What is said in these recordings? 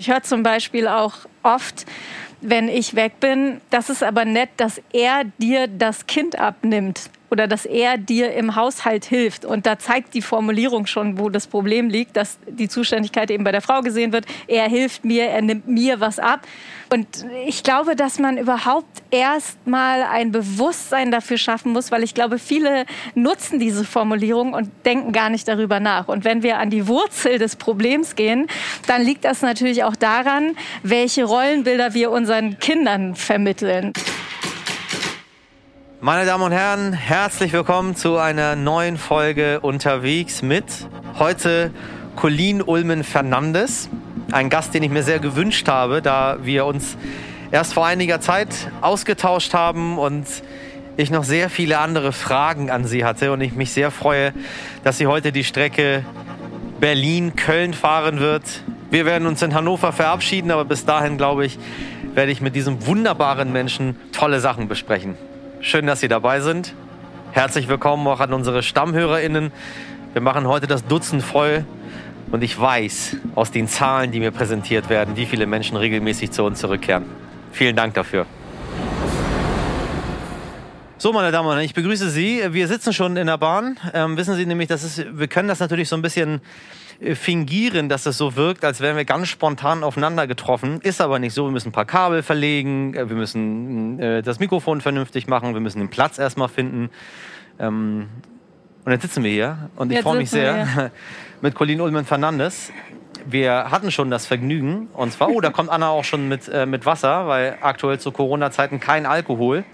Ich höre zum Beispiel auch oft, wenn ich weg bin, das ist aber nett, dass er dir das Kind abnimmt oder dass er dir im Haushalt hilft. Und da zeigt die Formulierung schon, wo das Problem liegt, dass die Zuständigkeit eben bei der Frau gesehen wird. Er hilft mir, er nimmt mir was ab. Und ich glaube, dass man überhaupt erst mal ein Bewusstsein dafür schaffen muss, weil ich glaube, viele nutzen diese Formulierung und denken gar nicht darüber nach. Und wenn wir an die Wurzel des Problems gehen, dann liegt das natürlich auch daran, welche Rollenbilder wir unseren Kindern vermitteln. Meine Damen und Herren, herzlich willkommen zu einer neuen Folge unterwegs mit heute Colleen Ulmen Fernandes. Ein Gast, den ich mir sehr gewünscht habe, da wir uns erst vor einiger Zeit ausgetauscht haben und ich noch sehr viele andere Fragen an sie hatte und ich mich sehr freue, dass sie heute die Strecke Berlin-Köln fahren wird. Wir werden uns in Hannover verabschieden, aber bis dahin, glaube ich, werde ich mit diesem wunderbaren Menschen tolle Sachen besprechen. Schön, dass Sie dabei sind. Herzlich willkommen auch an unsere StammhörerInnen. Wir machen heute das Dutzend voll. Und ich weiß aus den Zahlen, die mir präsentiert werden, wie viele Menschen regelmäßig zu uns zurückkehren. Vielen Dank dafür. So, meine Damen und Herren, ich begrüße Sie. Wir sitzen schon in der Bahn. Ähm, wissen Sie nämlich, das ist, wir können das natürlich so ein bisschen fingieren, dass es so wirkt, als wären wir ganz spontan aufeinander getroffen. Ist aber nicht so. Wir müssen ein paar Kabel verlegen, äh, wir müssen äh, das Mikrofon vernünftig machen, wir müssen den Platz erstmal finden. Ähm, und jetzt sitzen wir hier und ich freue mich sehr mit Colleen Ullmann Fernandes. Wir hatten schon das Vergnügen und zwar, oh, da kommt Anna auch schon mit, äh, mit Wasser, weil aktuell zu Corona-Zeiten kein Alkohol.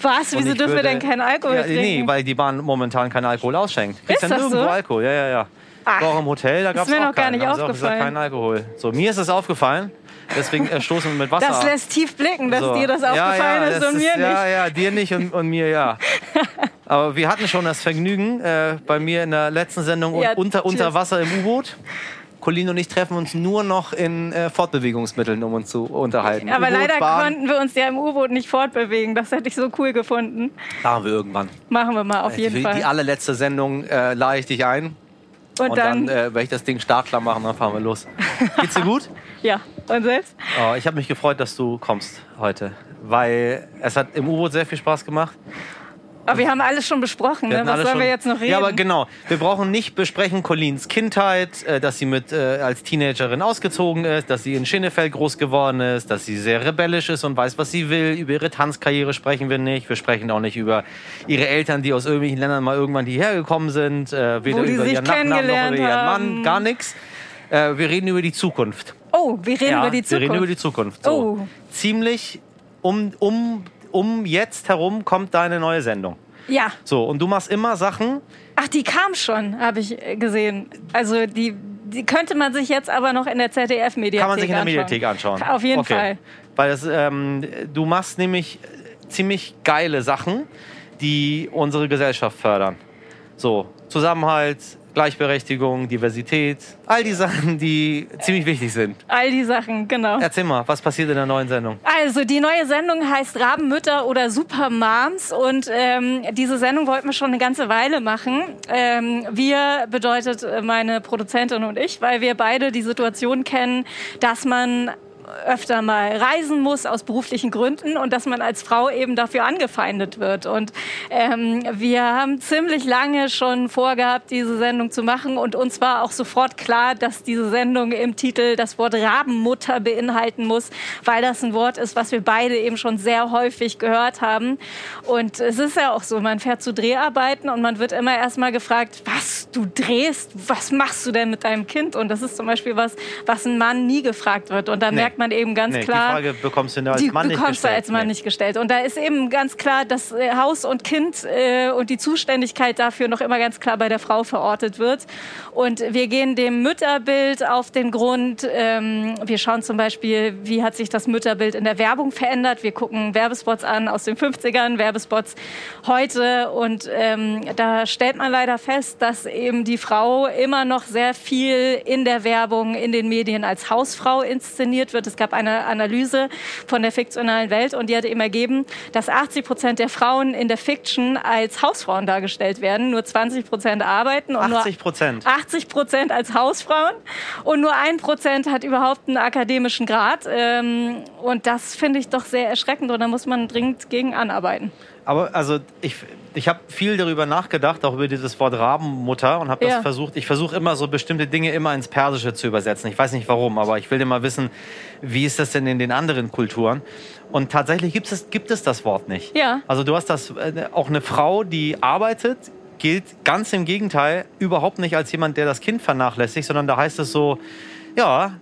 Was? Wieso dürfen wir denn keinen Alkohol ja, trinken? Nee, weil die Bahn momentan keinen Alkohol ausschenkt. Ist ja das nirgendwo so? Alkohol, ja, ja, ja. Ach, War auch im Hotel, da gab ist es mir auch noch gar keinen. nicht auch gesagt, aufgefallen. kein Alkohol. So, mir ist es aufgefallen, deswegen äh, stoßen wir mit Wasser Das lässt tief blicken, dass So. dir das ja, aufgefallen ja, ist das und mir Ja, nicht. ja, dir nicht und, und mir ja. Aber wir hatten schon das Vergnügen äh, bei mir in der letzten Sendung Ja, unter, unter. Wasser im U-Boot. Colin und ich treffen uns nur noch in äh, Fortbewegungsmitteln, um uns zu unterhalten. Aber leider Bahn, konnten wir uns ja im U-Boot nicht fortbewegen. Das hätte ich so cool gefunden. Machen wir irgendwann. Machen wir mal auf jeden Für Fall. die allerletzte Sendung äh, lade ich dich ein. Und, Und dann, dann, äh, werde ich das Ding startklar machen, dann fahren wir los. Geht's dir gut? ja. Und selbst? Oh, ich habe mich gefreut, dass du kommst heute, weil es hat im U-Boot sehr viel Spaß gemacht. Aber wir haben alles schon besprochen. Wir Ne? Was sollen schon- wir jetzt noch reden? Ja, aber genau. Wir brauchen nicht besprechen Collins Kindheit, äh, dass sie mit äh, als Teenagerin ausgezogen ist, dass sie in Schinnefeld groß geworden ist, dass sie sehr rebellisch ist und weiß, was sie will. Über ihre Tanzkarriere sprechen wir nicht. Wir sprechen auch nicht über ihre Eltern, die aus irgendwelchen Ländern mal irgendwann hierher gekommen sind. Äh, weder Wo die über sich ihren Nachnamen noch über ihren haben. Mann. Gar nichts. Äh, wir reden über die Zukunft. oh, wir reden über die Wir Zukunft. reden über die Zukunft. So. Oh. Ziemlich um, um, um jetzt herum kommt deine neue Sendung. ja. So, und du machst immer Sachen, Ach, die kam schon, habe ich äh, gesehen. Also die, die könnte man sich jetzt aber noch in der ZDF-Mediathek Kann man sich in der anschauen. Mediathek anschauen. Auf jeden Okay. Fall. Weil das, ähm, du machst nämlich ziemlich geile Sachen, die unsere Gesellschaft fördern. So, Zusammenhalt, Gleichberechtigung, Diversität, all die Sachen, die ziemlich wichtig sind. All die Sachen, genau. Erzähl mal, was passiert in der neuen Sendung? Also die neue Sendung heißt Rabenmütter oder Supermoms und ähm, diese Sendung wollten wir schon eine ganze Weile machen. Ähm, wir bedeutet meine Produzentin und ich, weil wir beide die Situation kennen, dass man öfter mal reisen muss aus beruflichen Gründen und dass man als Frau eben dafür angefeindet wird. Und ähm, wir haben ziemlich lange schon vorgehabt, diese Sendung zu machen und uns war auch sofort klar, dass diese Sendung im Titel das Wort Rabenmutter beinhalten muss, weil das ein Wort ist, was wir beide eben schon sehr häufig gehört haben. Und es ist ja auch so, man fährt zu Dreharbeiten und man wird immer erstmal gefragt, was du drehst, was machst du denn mit deinem Kind? Und das ist zum Beispiel was, was ein Mann nie gefragt wird. Und da Nee. merkt man eben ganz Nee, klar, die Frage bekommst du als die Mann nicht bekommst du gestellt. als Mann Nee. nicht gestellt. Und da ist eben ganz klar, dass äh, Haus und Kind äh, und die Zuständigkeit dafür noch immer ganz klar bei der Frau verortet wird. Und wir gehen dem Mütterbild auf den Grund. Ähm, wir schauen zum Beispiel, wie hat sich das Mütterbild in der Werbung verändert. Wir gucken Werbespots an aus den 50ern, Werbespots heute. Und ähm, da stellt man leider fest, dass eben die Frau immer noch sehr viel in der Werbung, in den Medien als Hausfrau inszeniert wird, wird. Es gab eine Analyse von der fiktionalen Welt und die hat eben ergeben, dass 80 Prozent der Frauen in der Fiction als Hausfrauen dargestellt werden, nur 20 Prozent arbeiten und 80 Prozent. 80 Prozent als Hausfrauen und nur ein Prozent hat überhaupt einen akademischen Grad. Ähm, und das finde ich doch sehr erschreckend und da muss man dringend gegen anarbeiten. Aber also ich, ich habe viel darüber nachgedacht, auch über dieses Wort Rabenmutter und habe das Ja. versucht. Ich versuche immer so bestimmte Dinge immer ins Persische zu übersetzen. Ich weiß nicht warum, aber ich will dir mal wissen, wie ist das denn in den anderen Kulturen? Und tatsächlich gibt es, gibt es das Wort nicht. Ja. Also du hast das äh, auch eine Frau, die arbeitet, gilt ganz im Gegenteil überhaupt nicht als jemand, der das Kind vernachlässigt, sondern da heißt es so, ja,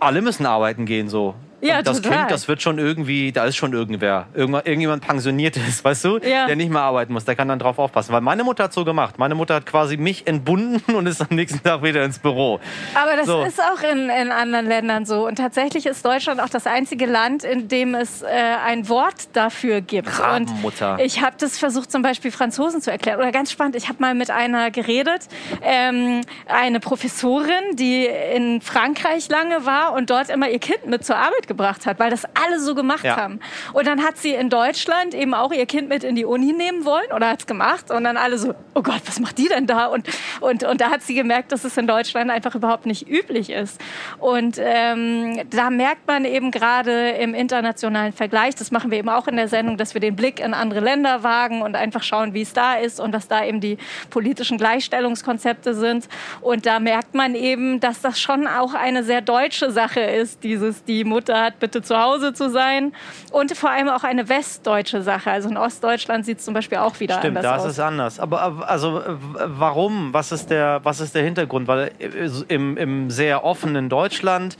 alle müssen arbeiten gehen so. Ja, das total. Kind, das wird schon irgendwie, da ist schon irgendwer, irgendjemand pensioniert ist, weißt du, Ja. der nicht mehr arbeiten muss, der kann dann drauf aufpassen. Weil meine Mutter hat so gemacht. Meine Mutter hat quasi mich entbunden und ist am nächsten Tag wieder ins Büro. Aber das So. ist auch in, in anderen Ländern so. Und tatsächlich ist Deutschland auch das einzige Land, in dem es äh, ein Wort dafür gibt. Rabenmutter. Und ich habe das versucht, zum Beispiel Franzosen zu erklären. Oder ganz spannend, ich habe mal mit einer geredet, ähm, eine Professorin, die in Frankreich lange war und dort immer ihr Kind mit zur Arbeit gebracht hat, weil das alle so gemacht Ja. haben. Und dann hat sie in Deutschland eben auch ihr Kind mit in die Uni nehmen wollen oder hat es gemacht. Und dann alle so, oh Gott, was macht die denn da? Und, und, und da hat sie gemerkt, dass es in Deutschland einfach überhaupt nicht üblich ist. Und ähm, da merkt man eben gerade im internationalen Vergleich, das machen wir eben auch in der Sendung, dass wir den Blick in andere Länder wagen und einfach schauen, wie es da ist und was da eben die politischen Gleichstellungskonzepte sind. Und da merkt man eben, dass das schon auch eine sehr deutsche Sache ist, dieses, die Mutter hat bitte zu Hause zu sein. Und vor allem auch eine westdeutsche Sache. Also in Ostdeutschland sieht es zum Beispiel auch wieder Stimmt, anders da ist aus. es anders. Aber aber, also äh, warum? Was ist der, was ist der Hintergrund? Weil äh, im, im sehr offenen Deutschland,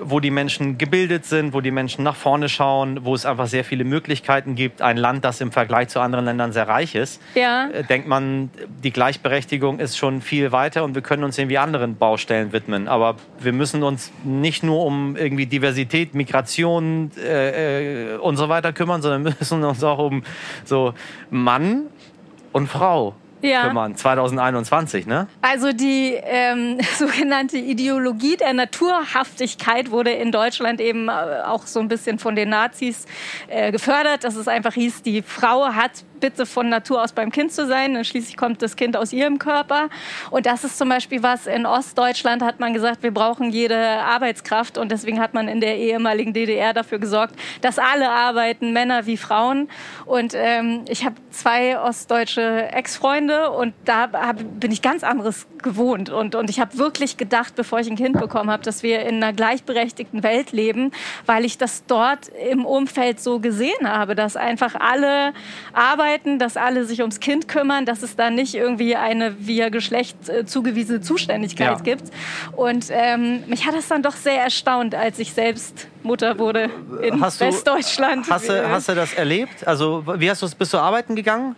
wo die Menschen gebildet sind, wo die Menschen nach vorne schauen, wo es einfach sehr viele Möglichkeiten gibt, ein Land, das im Vergleich zu anderen Ländern sehr reich ist, Ja. äh, denkt man, die Gleichberechtigung ist schon viel weiter und wir können uns irgendwie anderen Baustellen widmen. Aber wir müssen uns nicht nur um irgendwie Diversität, Migration äh, äh, und so weiter kümmern, sondern wir müssen uns auch um so Mann und Frau Ja. kümmern. 2021, ne? Also die ähm, sogenannte Ideologie der Naturhaftigkeit wurde in Deutschland eben äh, auch so ein bisschen von den Nazis äh, gefördert, dass es einfach hieß, die Frau hat bitte von Natur aus beim Kind zu sein. Und schließlich kommt das Kind aus ihrem Körper. Und das ist zum Beispiel was, in Ostdeutschland hat man gesagt, wir brauchen jede Arbeitskraft. Und deswegen hat man in der ehemaligen DDR dafür gesorgt, dass alle arbeiten, Männer wie Frauen. Und ähm, ich habe zwei ostdeutsche Ex-Freunde und da hab, bin ich ganz anderes gewohnt. Und, und ich habe wirklich gedacht, bevor ich ein Kind bekommen habe, dass wir in einer gleichberechtigten Welt leben, weil ich das dort im Umfeld so gesehen habe, dass einfach alle arbeiten, dass alle sich ums Kind kümmern, dass es da nicht irgendwie eine via Geschlecht äh, zugewiesene Zuständigkeit Ja. gibt. Und ähm, mich hat das dann doch sehr erstaunt, als ich selbst Mutter wurde in Hast du- Westdeutschland. Hast Äh, du, hast du das erlebt? Also, wie hast du Bist du arbeiten gegangen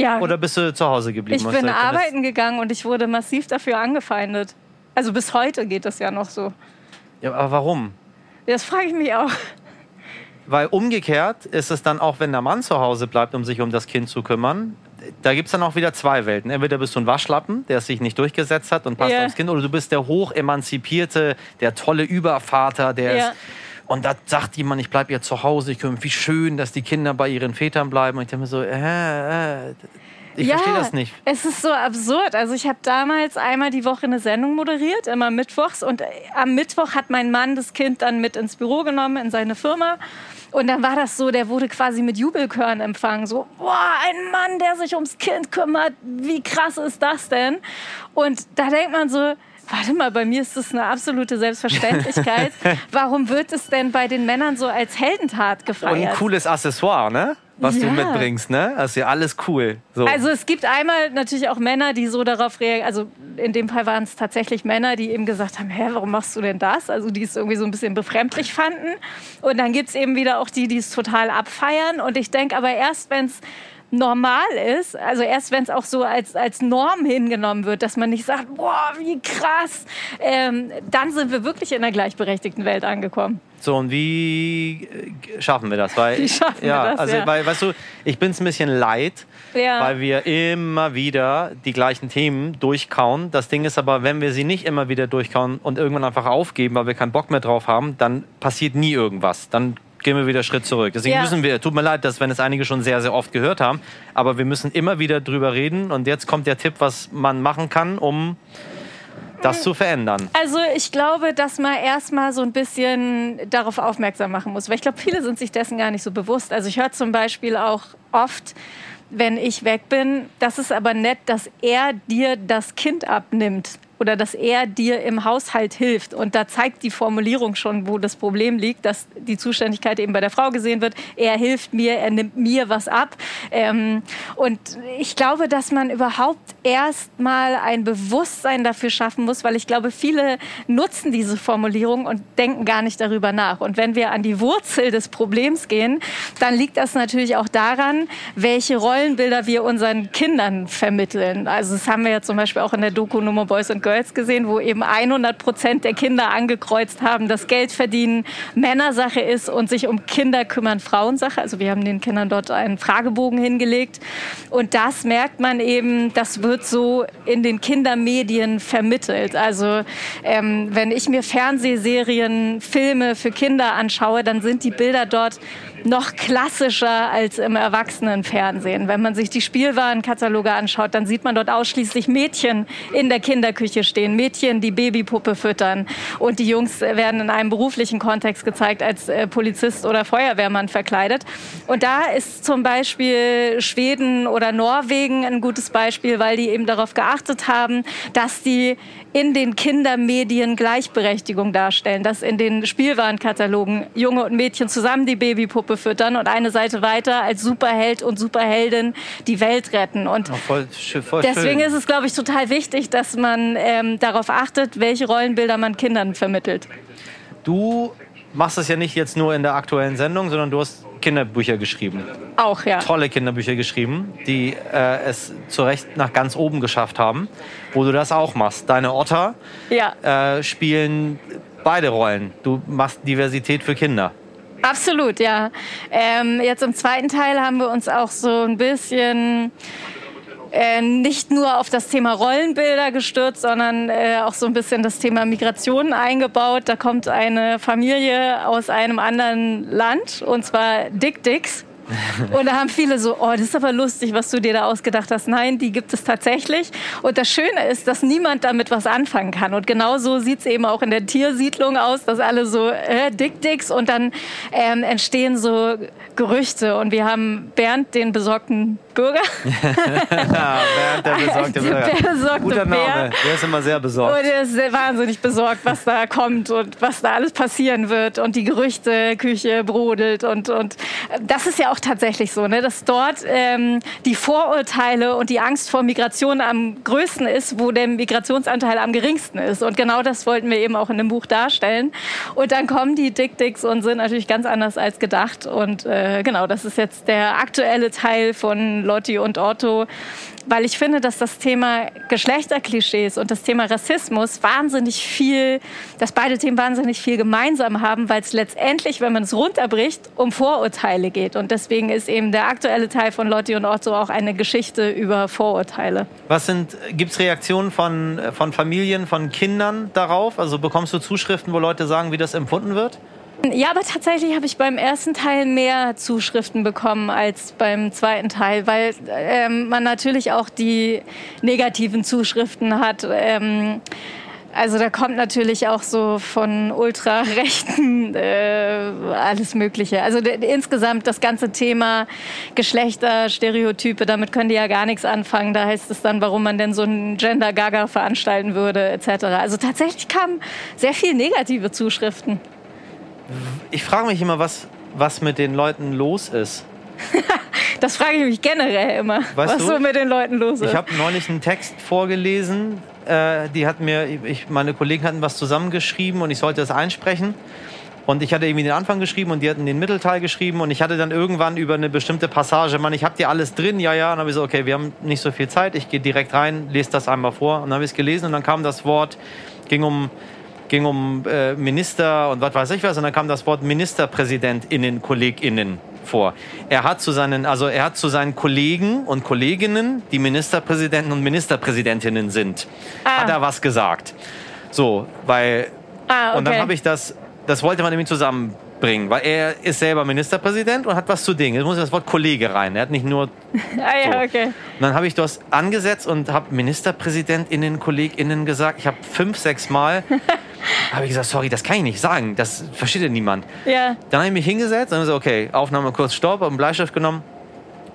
ja, oder bist du zu Hause geblieben? ich Hast bin arbeiten gegangen und ich wurde massiv dafür angefeindet. Also bis heute geht das ja noch so. Ja, aber warum? Das frage ich mich auch. Weil umgekehrt ist es dann auch, wenn der Mann zu Hause bleibt, um sich um das Kind zu kümmern, da gibt es dann auch wieder zwei Welten. Entweder bist du ein Waschlappen, der sich nicht durchgesetzt hat und passt Ja. aufs Kind, oder du bist der hochemanzipierte, der tolle Übervater, der Ja. ist. Und da sagt jemand, ich bleibe jetzt zu Hause, ich kümmere mich, wie schön, dass die Kinder bei ihren Vätern bleiben. Und ich denke mir so, äh, äh, ich ja, verstehe das nicht. Es ist so absurd. Also ich habe damals einmal die Woche eine Sendung moderiert, immer mittwochs. Und äh, am Mittwoch hat mein Mann das Kind dann mit ins Büro genommen, in seine Firma. Und dann war das so, der wurde quasi mit Jubelchören empfangen. So, boah, ein Mann, der sich ums Kind kümmert. Wie krass ist das denn? Und da denkt man so, warte mal, bei mir ist das eine absolute Selbstverständlichkeit. Warum wird es denn bei den Männern so als Heldentat Und gefeiert? ein cooles Accessoire, ne? Was du Ja. mitbringst, ne? Das ist ja alles cool. So. Also es gibt einmal natürlich auch Männer, die so darauf reagieren, also in dem Fall waren es tatsächlich Männer, die eben gesagt haben, hä, warum machst du denn das? Also die es irgendwie so ein bisschen befremdlich fanden. Und dann gibt es eben wieder auch die, die es total abfeiern. Und ich denke aber erst, wenn es normal ist, also erst wenn es auch so als, als Norm hingenommen wird, dass man nicht sagt, boah, wie krass, ähm, dann sind wir wirklich in einer gleichberechtigten Welt angekommen. So, und wie äh, schaffen wir das? Weil, wie schaffen ja, wir das? Also, ja. weil, weißt du, ich bin es ein bisschen leid, ja. weil wir immer wieder die gleichen Themen durchkauen. Das Ding ist aber, wenn wir sie nicht immer wieder durchkauen und irgendwann einfach aufgeben, weil wir keinen Bock mehr drauf haben, dann passiert nie irgendwas. Dann gehen wir wieder einen Schritt zurück. Deswegen Ja. müssen wir, tut mir leid, dass wenn es einige schon sehr, sehr oft gehört haben, aber wir müssen immer wieder drüber reden. Und jetzt kommt der Tipp, was man machen kann, um das zu verändern. Also ich glaube, dass man erstmal so ein bisschen darauf aufmerksam machen muss, weil ich glaube, viele sind sich dessen gar nicht so bewusst. Also ich höre zum Beispiel auch oft, wenn ich weg bin, das ist aber nett, dass er dir das Kind abnimmt oder dass er dir im Haushalt hilft. Und da zeigt die Formulierung schon, wo das Problem liegt, dass die Zuständigkeit eben bei der Frau gesehen wird. Er hilft mir, er nimmt mir was ab. Ähm, und ich glaube, dass man überhaupt erst mal ein Bewusstsein dafür schaffen muss, weil ich glaube, viele nutzen diese Formulierung und denken gar nicht darüber nach. Und wenn wir an die Wurzel des Problems gehen, dann liegt das natürlich auch daran, welche Rollenbilder wir unseren Kindern vermitteln. Also das haben wir ja zum Beispiel auch in der Doku Nummer Boys Girls gesehen, wo eben 100 Prozent der Kinder angekreuzt haben, dass Geld verdienen Männersache ist und sich um Kinder kümmern Frauensache. Also wir haben den Kindern dort einen Fragebogen hingelegt. Und das merkt man eben, das wird so in den Kindermedien vermittelt. Also ähm, wenn ich mir Fernsehserien, Filme für Kinder anschaue, dann sind die Bilder dort noch klassischer als im Erwachsenenfernsehen. Wenn man sich die Spielwarenkataloge anschaut, dann sieht man dort ausschließlich Mädchen in der Kinderküche stehen, Mädchen, die Babypuppe füttern. Und die Jungs werden in einem beruflichen Kontext gezeigt als äh, Polizist oder Feuerwehrmann verkleidet. Und da ist zum Beispiel Schweden oder Norwegen ein gutes Beispiel, weil die eben darauf geachtet haben, dass die in den Kindermedien Gleichberechtigung darstellen, dass in den Spielwarenkatalogen Junge und Mädchen zusammen die Babypuppe füttern und eine Seite weiter als Superheld und Superheldin die Welt retten. Und Oh, voll, voll deswegen schön. ist es, glaube ich, total wichtig, dass man ähm, darauf achtet, welche Rollenbilder man Kindern vermittelt. Du machst das ja nicht jetzt nur in der aktuellen Sendung, sondern du hast Kinderbücher geschrieben. Auch, ja. Tolle Kinderbücher geschrieben, die äh, es zu Recht nach ganz oben geschafft haben, wo du das auch machst. Deine Otter Ja. äh, spielen beide Rollen. Du machst Diversität für Kinder. Absolut, ja. Ähm, jetzt im zweiten Teil haben wir uns auch so ein bisschen äh, nicht nur auf das Thema Rollenbilder gestürzt, sondern äh, auch so ein bisschen das Thema Migration eingebaut. Da kommt eine Familie aus einem anderen Land, und zwar Dick Dicks. Und da haben viele so, oh, das ist aber lustig, was du dir da ausgedacht hast. Nein, die gibt es tatsächlich. Und das Schöne ist, dass niemand damit was anfangen kann. Und genau so sieht es eben auch in der Tiersiedlung aus, dass alle so äh, Dick Dicks und dann ähm, entstehen so Gerüchte. Und wir haben Bernd, den besorgten Bürger. Ja, Bernd, der besorgte Bürger. Der besorgte Guter Name. Bär. Der ist immer sehr besorgt. Und er ist wahnsinnig besorgt, was da kommt und was da alles passieren wird. Und die Gerüchteküche brodelt. Und, und das ist ja auch tatsächlich so, ne? dass dort ähm, die Vorurteile und die Angst vor Migration am größten ist, wo der Migrationsanteil am geringsten ist. Und genau das wollten wir eben auch in dem Buch darstellen. Und dann kommen die Dick Dicks und sind natürlich ganz anders als gedacht. Und äh, genau, das ist jetzt der aktuelle Teil von Lotti und Otto weil ich finde, dass das Thema Geschlechterklischees und das Thema Rassismus wahnsinnig viel, dass beide Themen wahnsinnig viel gemeinsam haben, weil es letztendlich, wenn man es runterbricht, um Vorurteile geht. Und deswegen ist eben der aktuelle Teil von Lotti und Otto auch eine Geschichte über Vorurteile. Was sind, gibt es Reaktionen von, von Familien, von Kindern darauf? Also bekommst du Zuschriften, wo Leute sagen, wie das empfunden wird? Ja, aber tatsächlich habe ich beim ersten Teil mehr Zuschriften bekommen als beim zweiten Teil, weil ähm, man natürlich auch die negativen Zuschriften hat. Ähm, also da kommt natürlich auch so von Ultrarechten äh, alles Mögliche. Also insgesamt das ganze Thema Geschlechterstereotype, damit können die ja gar nichts anfangen. Da heißt es dann, warum man denn so einen Gender Gaga veranstalten würde etc. Also tatsächlich kamen sehr viele negative Zuschriften. Ich frage mich immer, was, was mit den Leuten los ist. Das frage ich mich generell immer, Weißt was du, so mit den Leuten los ist. Ich habe neulich einen Text vorgelesen. Äh, die hat mir, ich, meine Kollegen hatten was zusammengeschrieben und ich sollte das einsprechen. Und ich hatte irgendwie den Anfang geschrieben und die hatten den Mittelteil geschrieben und ich hatte dann irgendwann über eine bestimmte Passage, Mann, ich habe dir alles drin, ja, ja. Und dann habe ich so, okay, wir haben nicht so viel Zeit, ich gehe direkt rein, lese das einmal vor. Und dann habe ich es gelesen und dann kam das Wort, ging um, ging um äh, Minister und was weiß ich was. Und dann kam das Wort MinisterpräsidentInnen, KollegInnen vor. Er hat zu seinen, also er hat zu seinen Kollegen und Kolleginnen, die Ministerpräsidenten und Ministerpräsidentinnen sind, Ah. hat er was gesagt. So, weil Ah, okay. und dann habe ich das, das wollte man nämlich zusammenbringen, weil er ist selber Ministerpräsident und hat was zu dingen. Jetzt muss das Wort Kollege rein. Er hat nicht nur. Und ah ja, so. okay. dann habe ich das angesetzt und habe MinisterpräsidentInnen, KollegInnen gesagt. Ich habe fünf, sechs Mal habe ich gesagt, sorry, das kann ich nicht sagen. Das versteht ja niemand. Ja, Dann habe ich mich hingesetzt und so, okay, Aufnahme kurz Stopp, habe einen Bleistift genommen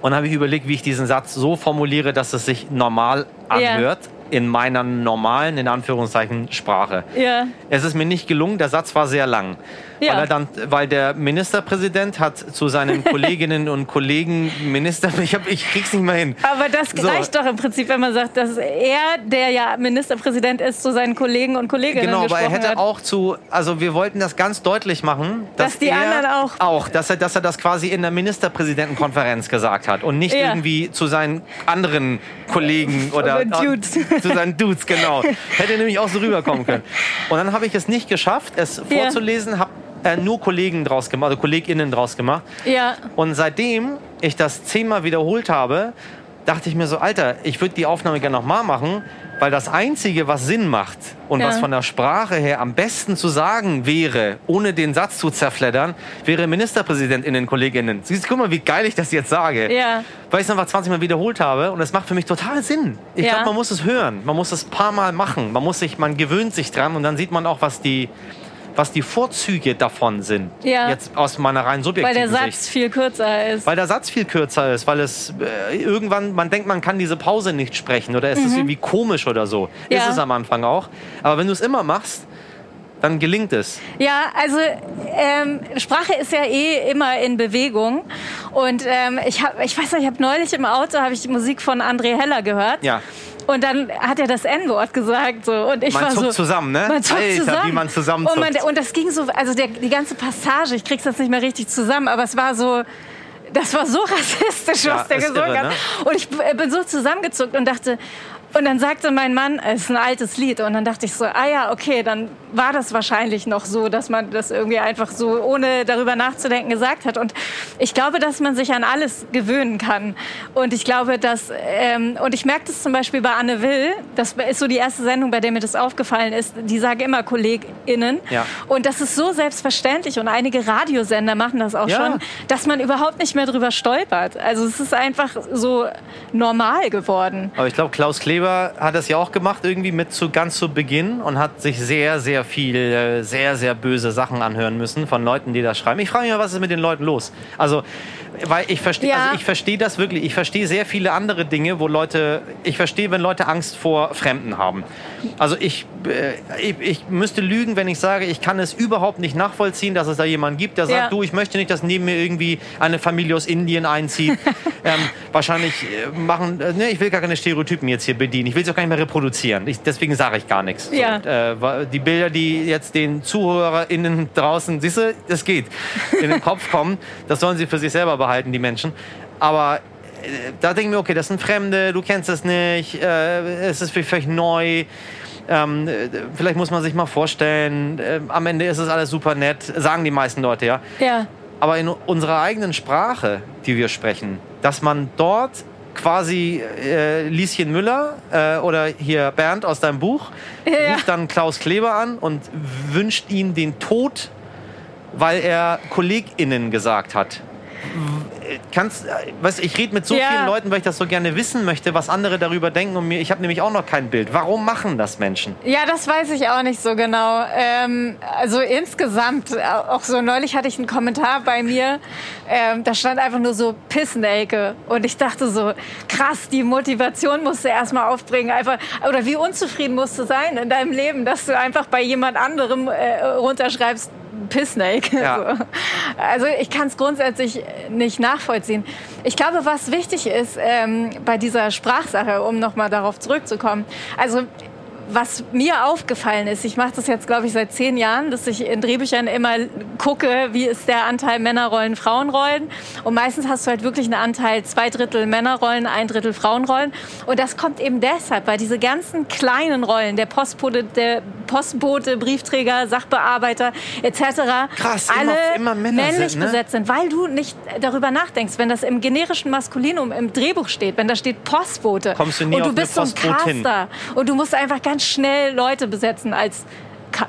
und habe ich überlegt, wie ich diesen Satz so formuliere, dass es sich normal Ja. anhört in meiner normalen, in Anführungszeichen, Sprache. ja, Es ist mir nicht gelungen, der Satz war sehr lang. Ja. Weil, dann, weil der Ministerpräsident hat zu seinen Kolleginnen und Kollegen Minister, ich, hab, ich krieg's nicht mehr hin. aber das So. reicht doch im Prinzip, wenn man sagt, dass er, der ja Ministerpräsident ist, zu seinen Kollegen und Kolleginnen Genau, aber er hätte hat. auch zu, also wir wollten das ganz deutlich machen, dass, Dass die er anderen auch- auch, dass er, dass er das quasi in der Ministerpräsidentenkonferenz gesagt hat und nicht Ja. irgendwie zu seinen anderen Kollegen oder Oder Dudes. zu seinen Dudes, genau. Hätte nämlich auch so rüberkommen können. Und dann habe ich es nicht geschafft, es Ja. vorzulesen, habe äh, nur Kollegen draus gemacht, also KollegInnen draus gemacht. Ja, Und seitdem ich das zehnmal wiederholt habe, dachte ich mir so, Alter, ich würde die Aufnahme gerne nochmal machen, weil das Einzige, was Sinn macht und Ja. was von der Sprache her am besten zu sagen wäre, ohne den Satz zu zerfleddern, wäre MinisterpräsidentInnen, KollegInnen. Siehst du, guck mal, wie geil ich das jetzt sage. Ja. Weil ich es einfach 20 Mal wiederholt habe und es macht für mich total Sinn. Ich Ja. glaube, man muss es hören. Man muss es ein paar Mal machen. Man muss sich, man gewöhnt sich dran und dann sieht man auch, was die, was die Vorzüge davon sind. Ja. Jetzt aus meiner rein weil subjektiven der Sicht. Satz viel kürzer ist. Weil der Satz viel kürzer ist, weil es äh, irgendwann, man denkt, man kann diese Pause nicht sprechen oder es ist irgendwie komisch oder so. Ja. Ist es am Anfang auch. Aber wenn du es immer machst, dann gelingt es. Ja, also ähm, Sprache ist ja eh immer in Bewegung. Und ähm, ich, hab, ich weiß noch, ich habe neulich im Auto habe ich die Musik von André Heller gehört. Ja. Und dann hat er das N-Wort gesagt. So. Und ich Man war zuckt so, zusammen, ne? Man zuckt Alter, zusammen. wie man zusammenzuckt. Und, man, und das ging so, also der, die ganze Passage, ich krieg's jetzt nicht mehr richtig zusammen, aber es war so, das war so rassistisch, Ja, was der gesungen irre, hat. ne? Und ich bin so zusammengezuckt und dachte, und dann sagte mein Mann, es ist ein altes Lied. Und dann dachte ich so, ah ja, okay, dann war das wahrscheinlich noch so, dass man das irgendwie einfach so, ohne darüber nachzudenken, gesagt hat. Und ich glaube, dass man sich an alles gewöhnen kann. Und ich glaube, dass, ähm, und ich merke das zum Beispiel bei Anne Will, das ist so die erste Sendung, bei der mir das aufgefallen ist, die sagen immer KollegInnen. Ja. Und das ist so selbstverständlich und einige Radiosender machen das auch Ja. schon, dass man überhaupt nicht mehr drüber stolpert. Also es ist einfach so normal geworden. Aber ich glaube, Klaus Kleber hat das ja auch gemacht, irgendwie mit zu ganz zu Beginn und hat sich sehr, sehr viel, äh, sehr, sehr böse Sachen anhören müssen von Leuten, die das schreiben. Ich frage mich mal, was ist mit den Leuten los? Also, weil ich verstehe, Ja. also ich verstehe das wirklich. Ich verstehe sehr viele andere Dinge, wo Leute, ich verstehe, wenn Leute Angst vor Fremden haben. Also ich, äh, ich, ich müsste lügen, wenn ich sage, ich kann es überhaupt nicht nachvollziehen, dass es da jemanden gibt, der sagt, Ja. du, ich möchte nicht, dass neben mir irgendwie eine Familie aus Indien einzieht. ähm, wahrscheinlich äh, machen, äh, ne, ich will gar keine Stereotypen jetzt hier bedienen. Ich will es auch gar nicht mehr reproduzieren. Ich, deswegen sage ich gar nichts. Ja. So, äh, die Bilder, die jetzt den ZuhörerInnen draußen, siehst du, das geht, in den Kopf kommen, das sollen sie für sich selber behalten, die Menschen. Aber äh, da denken wir, okay, das sind Fremde, du kennst es nicht, äh, es ist vielleicht neu. Ähm, äh, vielleicht muss man sich mal vorstellen, äh, am Ende ist es alles super nett, sagen die meisten Leute, ja. Ja. Aber in unserer eigenen Sprache, die wir sprechen, dass man dort quasi äh, Lieschen Müller äh, oder hier Bernd aus deinem Buch Ja. ruft dann Klaus Kleber an und wünscht ihm den Tod, weil er KollegInnen gesagt hat. Kannst, weißt, ich rede mit so Ja. vielen Leuten, weil ich das so gerne wissen möchte, was andere darüber denken und mir. Ich habe nämlich auch noch kein Bild. Warum machen das Menschen? Ja, das weiß ich auch nicht so genau. Ähm, also insgesamt, äh, auch so neulich hatte ich einen Kommentar bei mir, ähm, da stand einfach nur so Pissnelke. Und ich dachte so, krass, die Motivation musst du erstmal aufbringen. Einfach, oder wie unzufrieden musst du sein in deinem Leben, dass du einfach bei jemand anderem äh, runterschreibst, Pissnake. Ja. So. Also ich kann es grundsätzlich nicht nachvollziehen. Ich glaube, was wichtig ist ähm, bei dieser Sprachsache, um nochmal darauf zurückzukommen, also was mir aufgefallen ist, ich mache das jetzt, glaube ich, seit zehn Jahren, dass ich in Drehbüchern immer gucke, wie ist der Anteil Männerrollen, Frauenrollen. Und meistens hast du halt wirklich einen Anteil zwei Drittel Männerrollen, ein Drittel Frauenrollen. Und das kommt eben deshalb, weil diese ganzen kleinen Rollen, der Postbote, der Postbote, Briefträger, Sachbearbeiter etc. Krass, alle immer, immer männlich sind, ne? besetzt sind, weil du nicht darüber nachdenkst, wenn das im generischen Maskulinum im Drehbuch steht, wenn da steht Postbote Kommst du nie und du auf bist so ein. Caster und du musst einfach ganz schnell Leute besetzen als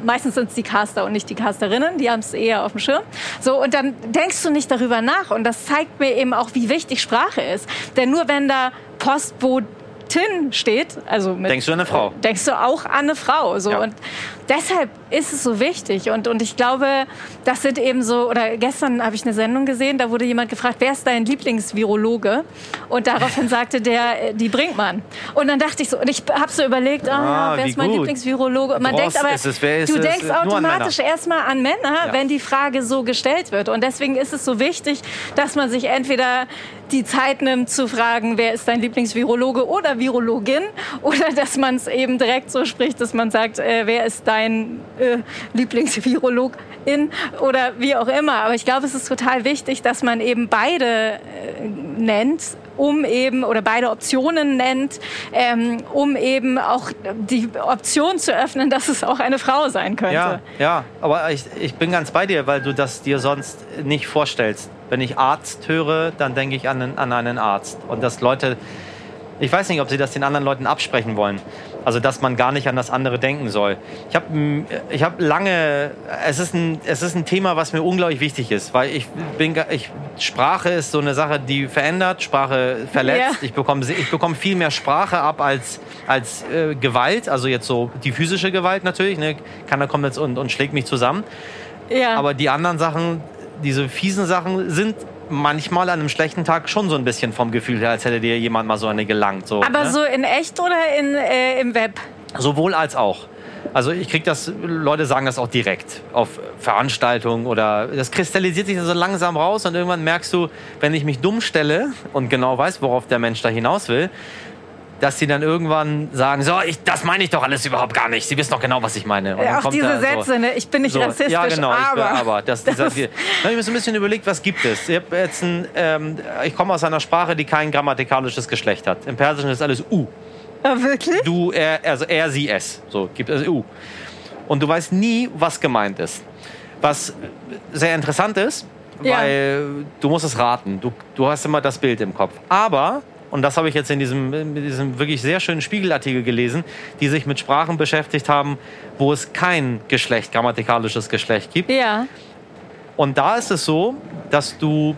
Meistens sind es die Caster und nicht die Casterinnen, die haben es eher auf dem Schirm. So, und dann denkst du nicht darüber nach. Und das zeigt mir eben auch, wie wichtig Sprache ist. Denn nur wenn da Postbotin steht, also mit, Denkst du an eine Frau? denkst du auch an eine Frau. So. Ja. Und deshalb ist es so wichtig. Und, und ich glaube, das sind eben so, oder gestern habe ich eine Sendung gesehen, da wurde jemand gefragt, wer ist dein Lieblingsvirologe? Und daraufhin sagte der, äh, die Brinkmann. Und dann dachte ich so, und ich habe so überlegt, ah, Ah, wer ist mein gut. Lieblingsvirologe? Und man denkt aber, es, du denkst automatisch erstmal an Männer, Ja. wenn die Frage so gestellt wird. Und deswegen ist es so wichtig, dass man sich entweder die Zeit nimmt zu fragen, wer ist dein Lieblingsvirologe oder Virologin, oder dass man es eben direkt so spricht, dass man sagt, äh, wer ist dein äh, Lieblingsvirologin oder wie auch immer. Aber ich glaube, es ist total wichtig, dass man eben beide äh, nennt, um eben oder beide Optionen nennt, ähm, um eben auch die Option zu öffnen, dass es auch eine Frau sein könnte. Ja, ja, aber ich, ich bin ganz bei dir, weil du das dir sonst nicht vorstellst. Wenn ich Arzt höre, dann denke ich an an einen Arzt. Und dass Leute, ich weiß nicht, ob sie das den anderen Leuten absprechen wollen. Also, dass man gar nicht an das andere denken soll. Ich habe ich hab lange, es ist, ein, es ist ein Thema, was mir unglaublich wichtig ist, weil ich bin, ich, Sprache ist so eine Sache, die verändert, Sprache verletzt. Ja. Ich bekomme, ich bekomme viel mehr Sprache ab als, als äh, Gewalt, also jetzt so die physische Gewalt natürlich. Ne? Keiner kommt jetzt und, und schlägt mich zusammen. Ja. Aber die anderen Sachen, diese fiesen Sachen, sind manchmal an einem schlechten Tag schon so ein bisschen vom Gefühl her, als hätte dir jemand mal so eine gelangt. So, Aber ne? so in echt oder in, äh, im Web? Sowohl als auch. Also ich kriege das, Leute sagen das auch direkt auf Veranstaltungen oder das kristallisiert sich so langsam raus und irgendwann merkst du, wenn ich mich dumm stelle und genau weiß, worauf der Mensch da hinaus will, dass sie dann irgendwann sagen, so, ich, das meine ich doch alles überhaupt gar nicht. Sie wissen doch genau, was ich meine. Und Ja, auch diese da so- Sätze, ne? ich bin nicht so, rassistisch, ja, genau, ich bin, aber. aber das, dieser, Das- da habe ich mir so ein bisschen überlegt, was gibt es? Ich, ein, ähm, ich komme aus einer Sprache, die kein grammatikalisches Geschlecht hat. Im Persischen ist alles U. Ja, wirklich? Du, er, also er, sie, es. So gibt es U. Und du weißt nie, was gemeint ist. Was sehr interessant ist, Ja. weil du musst es raten. Du, du hast immer das Bild im Kopf. Aber, und das habe ich jetzt in diesem, in diesem wirklich sehr schönen Spiegelartikel gelesen, die sich mit Sprachen beschäftigt haben, wo es kein Geschlecht, grammatikalisches Geschlecht gibt. Ja. Und da ist es so, dass du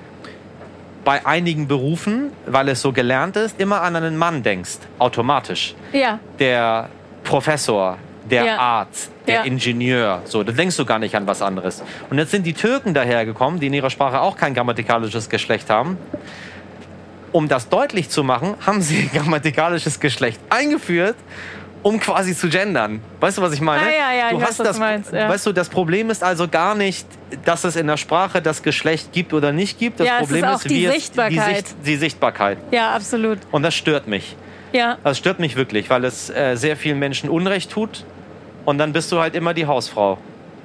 bei einigen Berufen, weil es so gelernt ist, immer an einen Mann denkst, automatisch. Ja. Der Professor, der Ja. Arzt, der Ja. Ingenieur, so, da denkst du gar nicht an was anderes. Und jetzt sind die Türken dahergekommen, die in ihrer Sprache auch kein grammatikalisches Geschlecht haben. Um das deutlich zu machen, haben sie grammatikalisches Geschlecht eingeführt, um quasi zu gendern. Weißt du, was ich meine? Ah, ja, ja, du weiß, hast was das, du meinst, ja. Weißt du, das Problem ist also gar nicht, dass es in der Sprache das Geschlecht gibt oder nicht gibt. Das Ja, Problem ist auch die es- Sichtbarkeit. Die, Sicht, die Sichtbarkeit. Ja, absolut. Und das stört mich. Ja. Das stört mich wirklich, weil es äh, sehr vielen Menschen Unrecht tut. Und dann bist du halt immer die Hausfrau.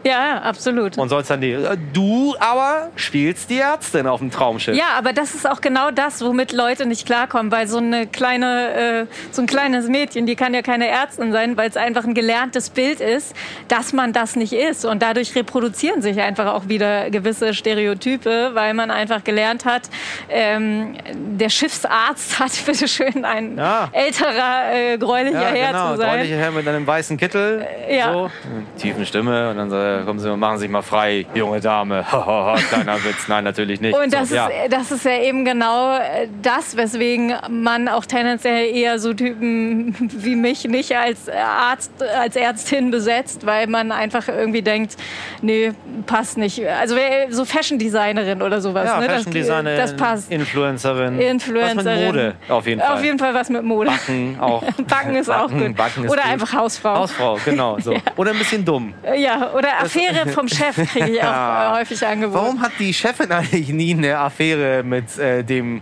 Ja, absolut. Und sollst dann die. Äh, du aber spielst die Ärztin auf dem Traumschiff. Ja, aber das ist auch genau das, womit Leute nicht klarkommen, weil so eine kleine, äh, so ein kleines Mädchen, die kann ja keine Ärztin sein, weil es einfach ein gelerntes Bild ist, dass man das nicht ist und dadurch reproduzieren sich einfach auch wieder gewisse Stereotype, weil man einfach gelernt hat, ähm, der Schiffsarzt hat bitteschön ein Ja. älterer äh, gräulicher Ja, Herr genau. zu sein. Deutlicher Herr mit einem weißen Kittel. ja. So. Tiefen Stimme. Und dann so, kommen Sie, machen Sie sich mal frei, junge Dame. Kleiner Witz. Nein, natürlich nicht. Und das, so, ja. ist, das ist ja eben genau äh, das, weswegen man auch tendenziell eher so Typen wie mich nicht als Arzt, als Ärztin besetzt, weil man einfach irgendwie denkt, nee, passt nicht. Also so Fashion Designerin oder sowas. Ja, ne? das, Fashion Designerin, das passt. Influencerin. Influencerin. Was mit Mode, auf jeden Fall. Auf jeden Fall was mit Mode. Backen auch. Backen ist auch gut. Backen ist oder gut. einfach Hausfrau. Hausfrau, genau. So. Oder ein bisschen dumm. Ja, oder Affäre vom Chef kriege ich auch äh, häufig angeboten. Warum hat die Chefin eigentlich nie eine Affäre mit äh, dem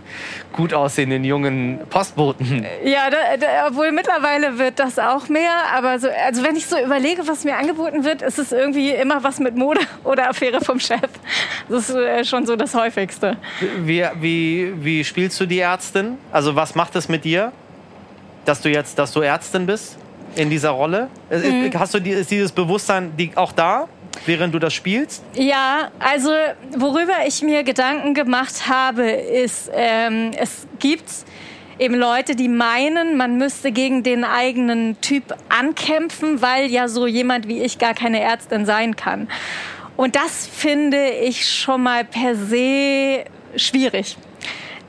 gut aussehenden jungen Postboten? Ja, da, da, obwohl mittlerweile wird das auch mehr. Aber so, also wenn ich so überlege, was mir angeboten wird, ist es irgendwie immer was mit Mode oder Affäre vom Chef. Das ist äh, schon so das Häufigste. Wie, wie, wie spielst du die Ärztin? Also was macht es mit dir, dass du jetzt, dass du Ärztin bist in dieser Rolle? Mhm. Hast du die, ist dieses Bewusstsein die, auch da, während du das spielst? Ja, also worüber ich mir Gedanken gemacht habe, ist, ähm, es gibt eben Leute, die meinen, man müsste gegen den eigenen Typ ankämpfen, weil ja so jemand wie ich gar keine Ärztin sein kann. Und das finde ich schon mal per se schwierig.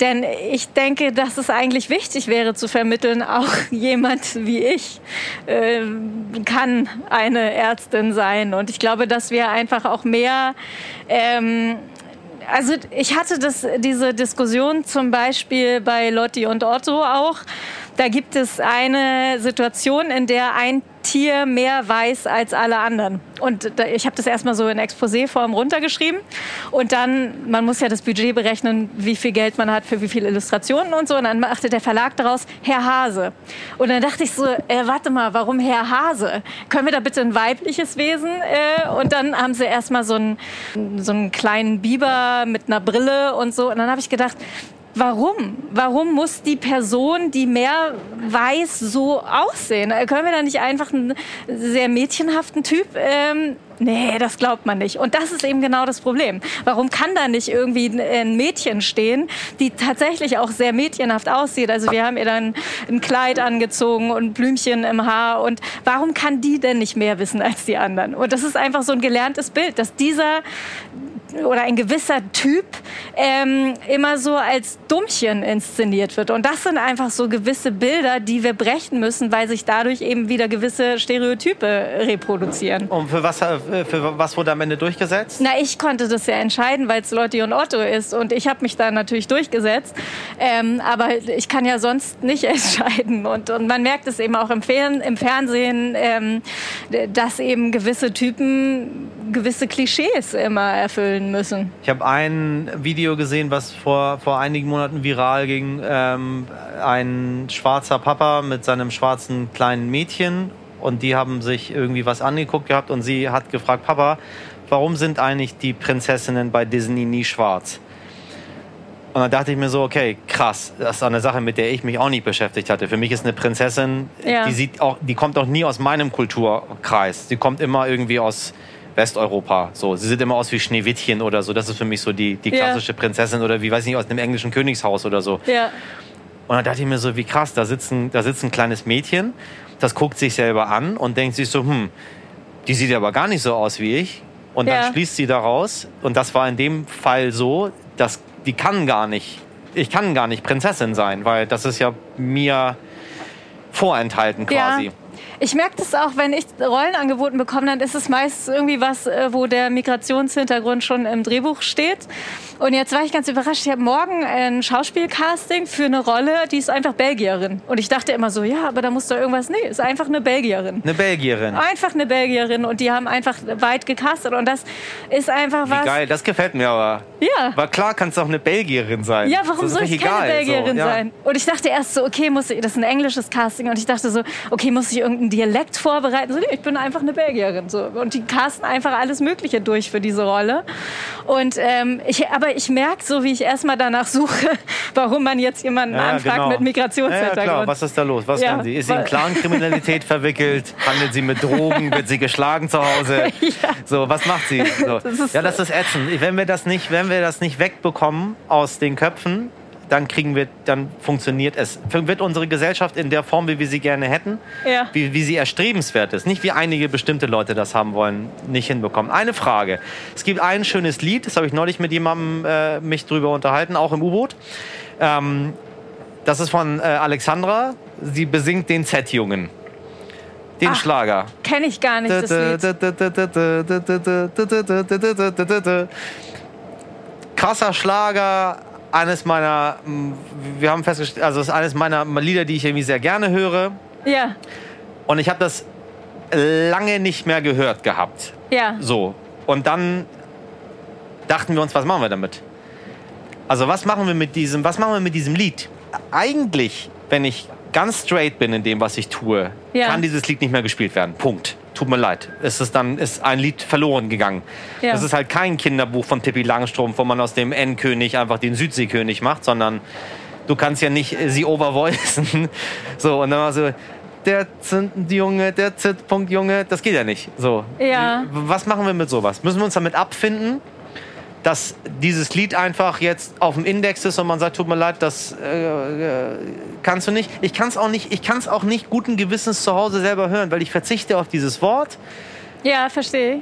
Denn ich denke, dass es eigentlich wichtig wäre zu vermitteln, auch jemand wie ich äh, kann eine Ärztin sein. Und ich glaube, dass wir einfach auch mehr ähm, also ich hatte das, diese Diskussion zum Beispiel bei Lotti und Otto auch. Da gibt es eine Situation, in der ein Tier mehr weiß als alle anderen. Und da, ich habe das erstmal so in Exposé-Form runtergeschrieben. Und dann, man muss ja das Budget berechnen, wie viel Geld man hat für wie viele Illustrationen und so. Und dann machte der Verlag daraus Herr Hase. Und dann dachte ich so, äh, warte mal, warum Herr Hase? Können wir da bitte ein weibliches Wesen? Äh, und dann haben sie erstmal so einen, so einen kleinen Biber mit einer Brille und so. Und dann habe ich gedacht, Warum? Warum muss die Person, die mehr weiß, so aussehen? Äh, Können wir da nicht einfach einen sehr mädchenhaften Typ? Ähm, nee, das glaubt man nicht. Und das ist eben genau das Problem. Warum kann da nicht irgendwie ein- ein Mädchen stehen, die tatsächlich auch sehr mädchenhaft aussieht? Also wir haben ihr dann ein Kleid angezogen und Blümchen im Haar. Und warum kann die denn nicht mehr wissen als die anderen? Und das ist einfach so ein gelerntes Bild, dass dieser oder ein gewisser Typ ähm, immer so als Dummchen inszeniert wird. Und das sind einfach so gewisse Bilder, die wir brechen müssen, weil sich dadurch eben wieder gewisse Stereotype reproduzieren. Und für was, äh, für was wurde am Ende durchgesetzt? Na, ich konnte das ja entscheiden, weil es Lotti und Otto ist. Und ich habe mich da natürlich durchgesetzt. Ähm, aber ich kann ja sonst nicht entscheiden. Und, und man merkt es eben auch im, Fern im Fernsehen, ähm, dass eben gewisse Typen gewisse Klischees immer erfüllen müssen. Ich habe ein Video gesehen, was vor, vor einigen Monaten viral ging. Ähm, ein schwarzer Papa mit seinem schwarzen kleinen Mädchen. Und die haben sich irgendwie was angeguckt gehabt. Und sie hat gefragt, Papa, warum sind eigentlich die Prinzessinnen bei Disney nie schwarz? Und dann dachte ich mir so, okay, krass, das ist eine Sache, mit der ich mich auch nicht beschäftigt hatte. Für mich ist eine Prinzessin, Ja. die sieht auch, die kommt auch nie aus meinem Kulturkreis. Sie kommt immer irgendwie aus Westeuropa. So, sie sieht immer aus wie Schneewittchen oder so. Das ist für mich so die, die Ja. klassische Prinzessin oder wie weiß nicht aus einem englischen Königshaus oder so. Ja. Und dann dachte ich mir so, wie krass, da sitzt ein, da sitzt ein kleines Mädchen, das guckt sich selber an und denkt sich so, hm, die sieht aber gar nicht so aus wie ich. Und dann Ja. schließt sie daraus, und das war in dem Fall so, dass die kann gar nicht, ich kann gar nicht Prinzessin sein, weil das ist ja mir vorenthalten quasi. Ja. Ich merke das auch, wenn ich Rollen angeboten bekomme, dann ist es meist irgendwie was, äh, wo der Migrationshintergrund schon im Drehbuch steht. Und jetzt war ich ganz überrascht. Ich habe morgen ein Schauspielcasting für eine Rolle, die ist einfach Belgierin. Und ich dachte immer so, ja, aber da muss doch irgendwas. Nee, ist einfach eine Belgierin. Eine Belgierin. Einfach eine Belgierin und die haben einfach weit gecastet. Und das ist einfach Wie was. geil, das gefällt mir aber. Ja. War klar, kannst du auch eine Belgierin sein. Ja, warum soll ich nicht keine Belgierin so, ja. sein? Und ich dachte erst so, okay, muss ich, das ist ein englisches Casting. Und ich dachte so, okay, muss ich irgendeinen Dialekt vorbereiten? So, nee, ich bin einfach eine Belgierin. So. Und die casten einfach alles Mögliche durch für diese Rolle. Und ähm, ich, aber ich merke so, wie ich erstmal danach suche, warum man jetzt jemanden Ja, anfragt genau. mit Ja, ja, Migrationshintergrund. klar. Was ist da los? Was Ja, kann sie? Ist sie in Clankriminalität verwickelt? Handelt sie mit Drogen? Wird sie geschlagen zu Hause? Ja. So, was macht sie? So. Das ist- ja, das ist ätzend. Wenn wir das nicht, wenn wir das nicht wegbekommen aus den Köpfen, dann kriegen wir, dann funktioniert es. Wird unsere Gesellschaft in der Form, wie wir sie gerne hätten, Ja. wie, wie sie erstrebenswert ist, nicht wie einige bestimmte Leute das haben wollen, nicht hinbekommen. Eine Frage. Es gibt ein schönes Lied, das habe ich neulich mit jemandem äh, mich drüber unterhalten, auch im U-Boot. Ähm, das ist von äh, Alexandra. Sie besingt den Z-Jungen. Den Ach, Schlager. Kenne ich gar nicht, das Lied. Krasser Schlager, eines meiner, wir haben festgestellt, also es ist eines meiner Lieder, die ich irgendwie sehr gerne höre. Ja. Und ich habe das lange nicht mehr gehört gehabt. Ja. So. Und dann dachten wir uns, was machen wir damit? Also was machen wir mit diesem, was machen wir mit diesem Lied? Eigentlich, wenn ich ganz straight bin in dem, was ich tue, Ja. kann dieses Lied nicht mehr gespielt werden. Punkt. Tut mir leid. Es ist dann ist ein Lied verloren gegangen. Ja. Das ist halt kein Kinderbuch von Pippi Langstrumpf, wo man aus dem N-König einfach den Südseekönig macht, sondern du kannst ja nicht äh, sie overvoicen. So, und dann war so, der Junge, der Z-Punkt-Junge, das geht ja nicht. So. Ja. Was machen wir mit sowas? Müssen wir uns damit abfinden, dass dieses Lied einfach jetzt auf dem Index ist und man sagt, tut mir leid, das äh, äh, kannst du nicht. Ich kann es auch nicht, ich kann es auch nicht guten Gewissens zu Hause selber hören, weil ich verzichte auf dieses Wort. Ja, verstehe.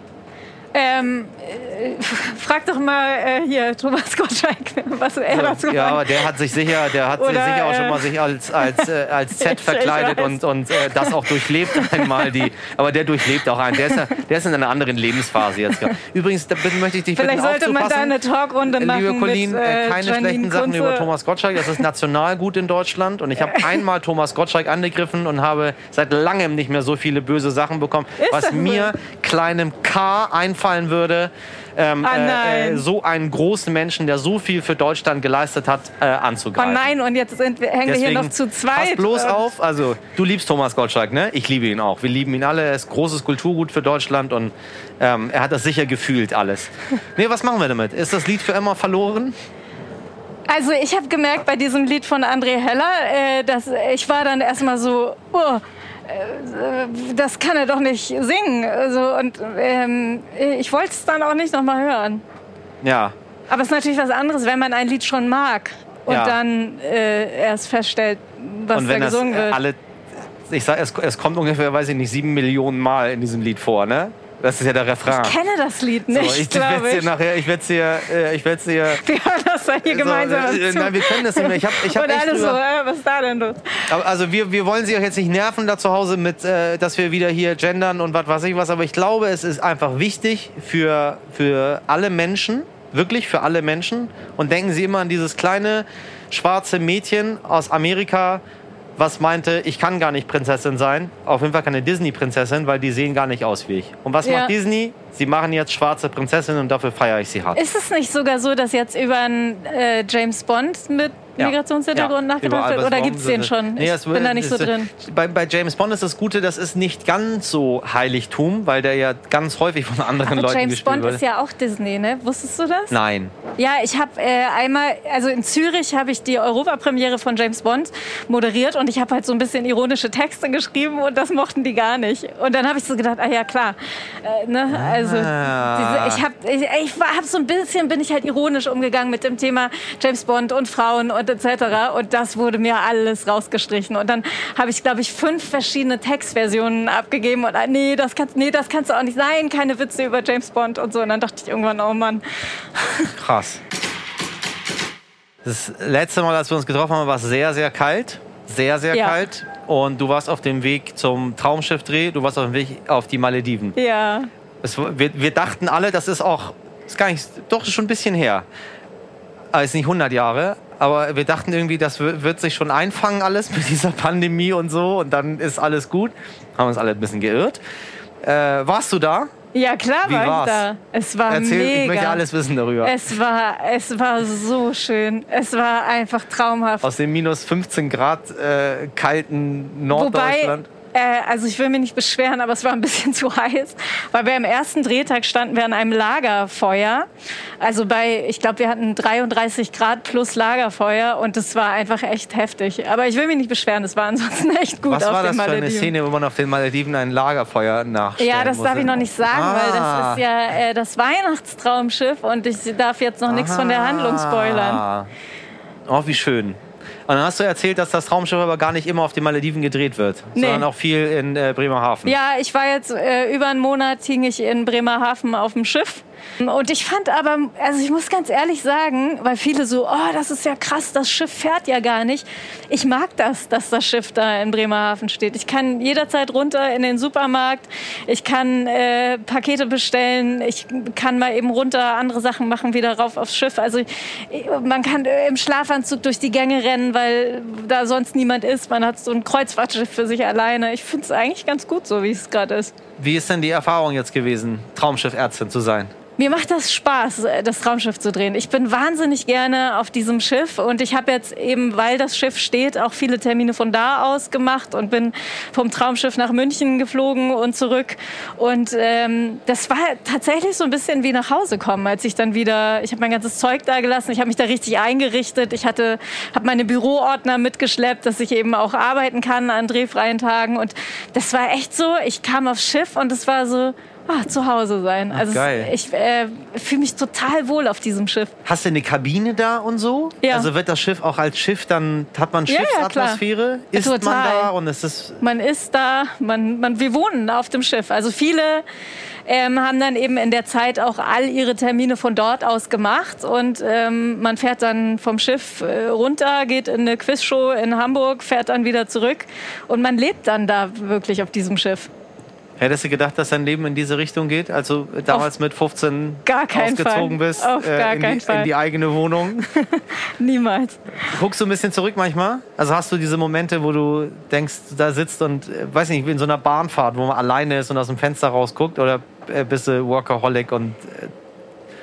Ähm, äh, frag doch mal äh, hier Thomas Gottschalk, was er dazu ja, aber sagt. der hat sich sicher, der hat sich Oder, sicher auch schon äh, mal sich als, als, äh, als Z verkleidet und, und äh, das auch durchlebt einmal. Die, aber der durchlebt auch einen. Der ist, der ist in einer anderen Lebensphase jetzt. Übrigens, da bitte möchte ich dich Vielleicht bitten, sollte man da eine Talkrunde machen Liebe Colleen, mit äh, keine Janine schlechten Sachen Kunze. über Thomas Gottschalk. Das ist Nationalgut in Deutschland. Und ich habe einmal Thomas Gottschalk angegriffen und habe seit langem nicht mehr so viele böse Sachen bekommen, Ist was das so? mir, kleinem K, einfallen würde, ähm, Ah, äh, nein. äh, so einen großen Menschen, der so viel für Deutschland geleistet hat, äh, Oh anzugreifen. nein, und jetzt sind wir, hängen wir hier noch zu zweit. Pass bloß auf, also du liebst Thomas Gottschalk, ne? Ich liebe ihn auch. Wir lieben ihn alle. Er ist großes Kulturgut für Deutschland und ähm, er hat das sicher gefühlt alles. Nee, was machen wir damit? Ist das Lied für immer verloren? Also ich habe gemerkt bei diesem Lied von André Heller, äh, dass ich war dann erstmal so, oh, das kann er doch nicht singen. Also, und ähm, ich wollte es dann auch nicht nochmal hören. Ja. Aber es ist natürlich was anderes, wenn man ein Lied schon mag und Ja. dann äh, erst feststellt, was da gesungen äh, wird. alle, ich sag, es, es kommt ungefähr, weiß ich nicht, sieben Millionen Mal in diesem Lied vor, ne? Das ist ja der Refrain. ich kenne das Lied so, nicht, ich werde glaube dir ich. nachher, ich werde dir, äh, ich werde dir. Wir hören das dann hier gemeinsam so, äh, zu. nein, wir können das nicht mehr. Ich habe, ich habe und echt alle so, äh, was ist da denn los? Also wir, wir wollen Sie auch jetzt nicht nerven da zu Hause mit, äh, dass wir wieder hier gendern und was weiß ich was. Aber ich glaube, es ist einfach wichtig für, für alle Menschen, wirklich für alle Menschen. Und denken Sie immer an dieses kleine schwarze Mädchen aus Amerika, was meinte, ich kann gar nicht Prinzessin sein. Auf jeden Fall keine Disney-Prinzessin, weil die sehen gar nicht aus wie ich. Und was Ja. macht Disney? Sie machen jetzt schwarze Prinzessinnen und dafür feiere ich sie hart. Ist es nicht sogar so, dass jetzt über einen äh, James Bond mit. Migrationshintergrund Ja, nachgedacht wird? Oder gibt es den schon? Nee, ich bin da nicht so es- drin. Bei, bei James Bond ist das Gute, das ist nicht ganz so Heiligtum, weil der ja ganz häufig von anderen Aber Leuten James gespielt Bond wird. ist ja auch Disney, ne? Wusstest du das? Nein. Ja, ich habe äh, einmal, also in Zürich habe ich die Europapremiere von James Bond moderiert und ich habe halt so ein bisschen ironische Texte geschrieben und das mochten die gar nicht. Und dann habe ich so gedacht, ah ja klar, äh, ne? Also Ah. diese, ich habe, ich, ich hab so ein bisschen bin ich halt ironisch umgegangen mit dem Thema James Bond und Frauen und etc. Und das wurde mir alles rausgestrichen. Und dann habe ich, glaube ich, fünf verschiedene Textversionen abgegeben und ah, nee, das kannst, nee, das kannst du auch nicht sein, keine Witze über James Bond und so. Und dann dachte ich irgendwann, oh Mann. Krass. Das letzte Mal, als wir uns getroffen haben, war es sehr, sehr kalt. Sehr, sehr Ja. kalt. Und du warst auf dem Weg zum Traumschiffdreh, du warst auf dem Weg auf die Malediven. Ja. Es, wir, wir dachten alle, das ist auch, ist gar nicht, doch ist schon ein bisschen her. Aber ist nicht 100 Jahre, aber wir dachten irgendwie, das wird, sich schon einfangen alles mit dieser Pandemie und so und dann ist alles gut. Haben uns alle ein bisschen geirrt. Äh, warst du da? Ja, klar Wie war war's? ich da. Es war Erzähl, mega. ich möchte alles wissen darüber. Es war, es war so schön. Es war einfach traumhaft. Aus dem minus 15 Grad äh, kalten Norddeutschland. Wobei, äh, also ich will mich nicht beschweren, aber es war ein bisschen zu heiß, weil wir am ersten Drehtag standen wir an einem Lagerfeuer. Also bei, ich glaube, wir hatten 33 Grad plus Lagerfeuer und das war einfach echt heftig. Aber ich will mich nicht beschweren, es war ansonsten echt gut Was auf war den das für eine Malediven. Szene, wo man auf den Malediven ein Lagerfeuer nachstellen Ja, das darf ich noch nicht sagen, weil Ah. das ist ja äh, das Weihnachtstraumschiff und ich darf jetzt noch nichts von der Handlung spoilern. Ah. Oh, wie schön. Und dann hast du erzählt, dass das Traumschiff aber gar nicht immer auf den Malediven gedreht wird, Nee. sondern auch viel in äh, Bremerhaven. Ja, ich war jetzt äh, über einen Monat hing ich in Bremerhaven auf dem Schiff. Und ich fand aber, also ich muss ganz ehrlich sagen, weil viele so, oh, das ist ja krass, das Schiff fährt ja gar nicht. Ich mag das, dass das Schiff da in Bremerhaven steht. Ich kann jederzeit runter in den Supermarkt, ich kann äh, Pakete bestellen, ich kann mal eben runter andere Sachen machen, wieder rauf aufs Schiff. Also man kann äh, im Schlafanzug durch die Gänge rennen, weil da sonst niemand ist. Man hat so ein Kreuzfahrtschiff für sich alleine. Ich finde es eigentlich ganz gut, so wie es gerade ist. Wie ist denn die Erfahrung jetzt gewesen, Traumschiffärztin zu sein? Mir macht das Spaß, das Traumschiff zu drehen. Ich bin wahnsinnig gerne auf diesem Schiff und ich habe jetzt eben, weil das Schiff steht, auch viele Termine von da aus gemacht und bin vom Traumschiff nach München geflogen und zurück. Und ähm, das war tatsächlich so ein bisschen wie nach Hause kommen, als ich dann wieder, ich habe mein ganzes Zeug da gelassen, ich habe mich da richtig eingerichtet, ich hatte, habe meine Büroordner mitgeschleppt, dass ich eben auch arbeiten kann an drehfreien Tagen und das war echt so, ich kam aufs Schiff und es war so, ah, zu Hause sein. Ach, also geil. Es, ich äh, fühle mich total wohl auf diesem Schiff. Hast du eine Kabine da und so? Ja. Also wird das Schiff auch als Schiff, dann hat man Ja, ja, Schiffsatmosphäre? ist man Total. da und es ist. Man ist da, man, man, wir wohnen auf dem Schiff. Also viele ähm, haben dann eben in der Zeit auch all ihre Termine von dort aus gemacht und ähm, man fährt dann vom Schiff äh, runter, geht in eine Quizshow in Hamburg, fährt dann wieder zurück und man lebt dann da wirklich auf diesem Schiff. Hättest du gedacht, dass dein Leben in diese Richtung geht? Also äh, damals mit 15 gar ausgezogen Fall. bist äh, Auf gar in, die, Fall. in die eigene Wohnung? Niemals. Guckst du ein bisschen zurück manchmal? Also hast du diese Momente, wo du denkst, du da sitzt und, äh, weiß nicht, wie in so einer Bahnfahrt, wo man alleine ist und aus dem Fenster rausguckt? Oder äh, bist du Workaholic und äh,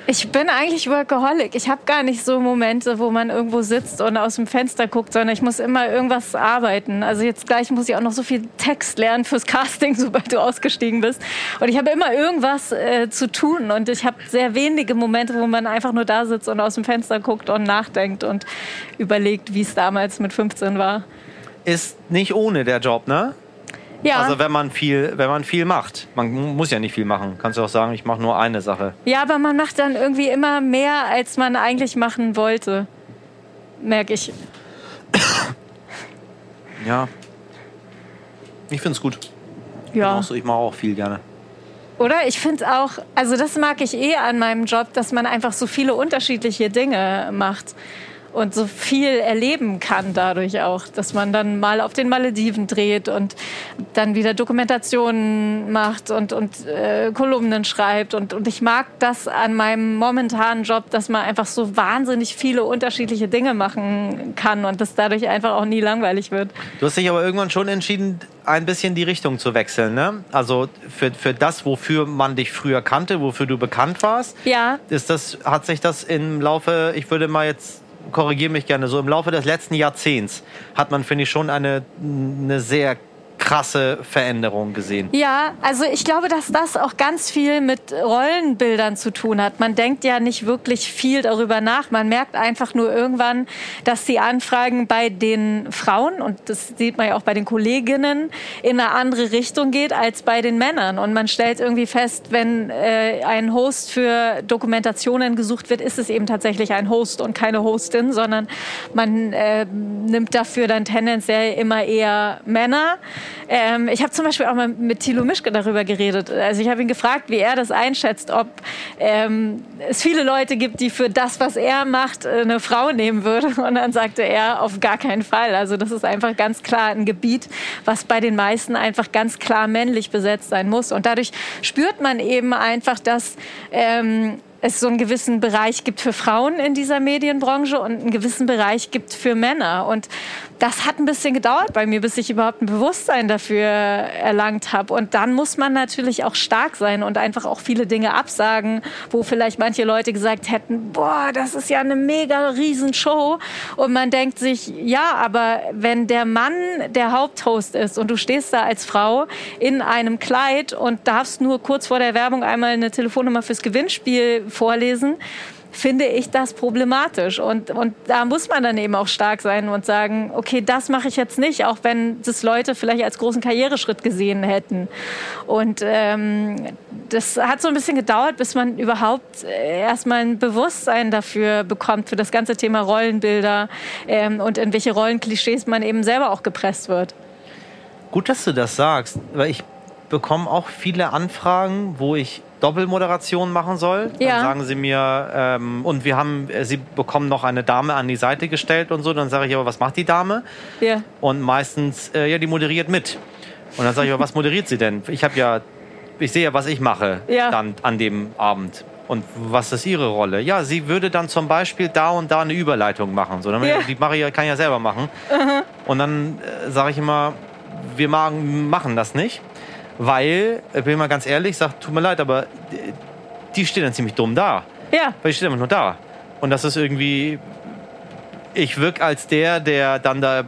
Ich bin eigentlich Workaholic. Ich habe gar nicht so Momente, wo man irgendwo sitzt und aus dem Fenster guckt, sondern ich muss immer irgendwas arbeiten. Also jetzt gleich muss ich auch noch so viel Text lernen fürs Casting, sobald du ausgestiegen bist. Und ich habe immer irgendwas äh, zu tun und ich habe sehr wenige Momente, wo man einfach nur da sitzt und aus dem Fenster guckt und nachdenkt und überlegt, wie es damals mit 15 war. ist nicht ohne der Job, ne? Ja, Also wenn man viel, wenn man viel macht. Man muss ja nicht viel machen. Kannst du auch sagen, ich mache nur eine Sache. ja, aber man macht dann irgendwie immer mehr, als man eigentlich machen wollte. Merke ich. Ja. Ich find's gut. Ja. Ich mache auch viel gerne. Oder? Ich finde auch, also das mag ich eh an meinem Job, dass man einfach so viele unterschiedliche Dinge macht und so viel erleben kann dadurch auch, dass man dann mal auf den Malediven dreht und dann wieder Dokumentationen macht und, und äh, Kolumnen schreibt. Und, und ich mag das an meinem momentanen Job, dass man einfach so wahnsinnig viele unterschiedliche Dinge machen kann und das dadurch einfach auch nie langweilig wird. Du hast dich aber irgendwann schon entschieden, ein bisschen die Richtung zu wechseln, ne? Also für, für das, wofür man dich früher kannte, wofür du bekannt warst, Ja, ist das, hat sich das im Laufe, ich würde mal jetzt, korrigiere mich gerne, so im Laufe des letzten Jahrzehnts hat man, finde ich, schon eine, eine sehr krasse Veränderung gesehen. Ja, also ich glaube, dass das auch ganz viel mit Rollenbildern zu tun hat. Man denkt ja nicht wirklich viel darüber nach. Man merkt einfach nur irgendwann, dass die Anfragen bei den Frauen, und das sieht man ja auch bei den Kolleginnen, in eine andere Richtung geht als bei den Männern. Und man stellt irgendwie fest, wenn äh, ein Host für Dokumentationen gesucht wird, ist es eben tatsächlich ein Host und keine Hostin, sondern man äh, nimmt dafür dann tendenziell immer eher Männer. Ähm, ich habe zum Beispiel auch mal mit Thilo Mischke darüber geredet. Also ich habe ihn gefragt, wie er das einschätzt, ob ähm, es viele Leute gibt, die für das, was er macht, äh, eine Frau nehmen würde. Und dann sagte er, auf gar keinen Fall. Also das ist einfach ganz klar ein Gebiet, was bei den meisten einfach ganz klar männlich besetzt sein muss. Und dadurch spürt man eben einfach, dass ähm, es so einen gewissen Bereich gibt für Frauen in dieser Medienbranche und einen gewissen Bereich gibt für Männer. Und das hat ein bisschen gedauert bei mir, bis ich überhaupt ein Bewusstsein dafür erlangt habe. Und dann muss man natürlich auch stark sein und einfach auch viele Dinge absagen, wo vielleicht manche Leute gesagt hätten, boah, das ist ja eine mega Riesenshow. Und man denkt sich, ja, aber wenn der Mann der Haupthost ist und du stehst da als Frau in einem Kleid und darfst nur kurz vor der Werbung einmal eine Telefonnummer fürs Gewinnspiel vorlesen, finde ich das problematisch. Und, und da muss man dann eben auch stark sein und sagen, okay, das mache ich jetzt nicht, auch wenn das Leute vielleicht als großen Karriereschritt gesehen hätten. Und ähm, das hat so ein bisschen gedauert, bis man überhaupt äh, erstmal ein Bewusstsein dafür bekommt, für das ganze Thema Rollenbilder ähm, und in welche Rollenklischees man eben selber auch gepresst wird. Gut, dass du das sagst, weil ich bekomme auch viele Anfragen, wo ich Doppelmoderation machen soll. Dann Ja. sagen sie mir, ähm, und wir haben, äh, sie bekommen noch eine Dame an die Seite gestellt und so. Dann sage ich aber, was macht die Dame? Ja. Und meistens, äh, ja, die moderiert mit. Und dann sage ich aber, was moderiert sie denn? Ich habe ja, ich sehe ja, was ich mache Ja. dann an dem Abend. Und was ist ihre Rolle? Ja, sie würde dann zum Beispiel da und da eine Überleitung machen. So, dann Ja. Die mache ich, kann ich ja selber machen. Und dann äh, sage ich immer, wir machen das nicht. Weil, ich bin mal ganz ehrlich, sag, tut mir leid, aber die stehen dann ziemlich dumm da. Ja. Weil ich stehe einfach nur da. Und das ist irgendwie. Ich wirke als der, der dann da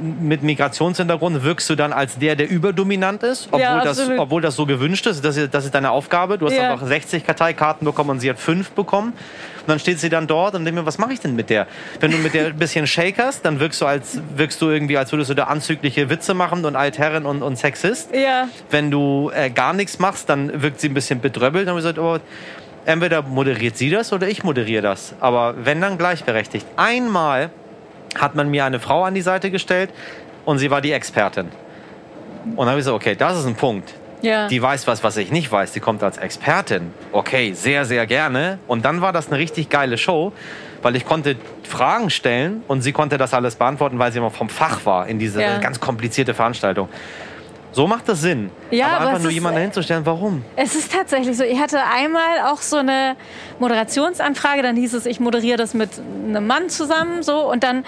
mit Migrationshintergrund wirkst du dann als der, der überdominant ist, obwohl, Ja, das, obwohl das so gewünscht ist. Das ist, das ist deine Aufgabe. Du hast Ja. einfach 60 Karteikarten bekommen und sie hat fünf bekommen. Und dann steht sie dann dort und denkt mir, was mache ich denn mit der? Wenn du mit der ein bisschen shakerst, dann wirkst du, als, wirkst du irgendwie, als würdest du da anzügliche Witze machen und Altherren und, und Sexist. Ja. Wenn du äh, gar nichts machst, dann wirkt sie ein bisschen bedröppelt. Dann haben wir gesagt, oh, entweder moderiert sie das oder ich moderiere das. Aber wenn dann gleichberechtigt. Einmal hat man mir eine Frau an die Seite gestellt und sie war die Expertin. Und dann habe ich gesagt, okay, das ist ein Punkt. Ja. Die weiß was, was ich nicht weiß. Die kommt als Expertin. Okay, sehr, sehr gerne. Und dann war das eine richtig geile Show, weil ich konnte Fragen stellen und sie konnte das alles beantworten, weil sie immer vom Fach war in diese Ja. ganz komplizierte Veranstaltung. So macht das Sinn. Ja, aber aber einfach nur ist, jemanden äh, hinzustellen, warum? Es ist tatsächlich so. Ich hatte einmal auch so eine Moderationsanfrage, dann hieß es, ich moderiere das mit einem Mann zusammen, so und dann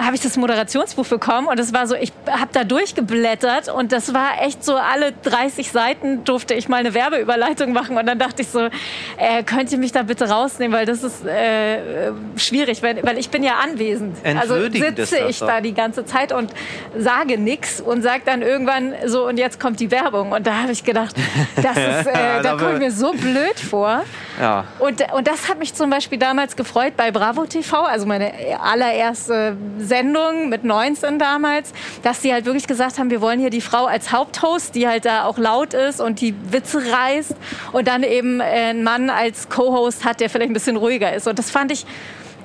habe ich das Moderationsbuch bekommen und es war so, ich habe da durchgeblättert und das war echt so, alle 30 Seiten durfte ich mal eine Werbeüberleitung machen und dann dachte ich so, äh, könnt ihr mich da bitte rausnehmen, weil das ist äh, schwierig, weil, weil ich bin ja anwesend. Also sitze ich da die ganze Zeit und sage nichts und sage dann irgendwann so und jetzt kommt die Werbung und da habe ich gedacht, das ist, äh, da komme ich mir so blöd vor. Ja. Und, und das hat mich zum Beispiel damals gefreut bei Bravo TV, also meine allererste Sendung mit 19 damals, dass die halt wirklich gesagt haben, wir wollen hier die Frau als Haupthost, die halt da auch laut ist und die Witze reißt und dann eben äh, einen Mann als Co-Host hat, der vielleicht ein bisschen ruhiger ist. Und das fand ich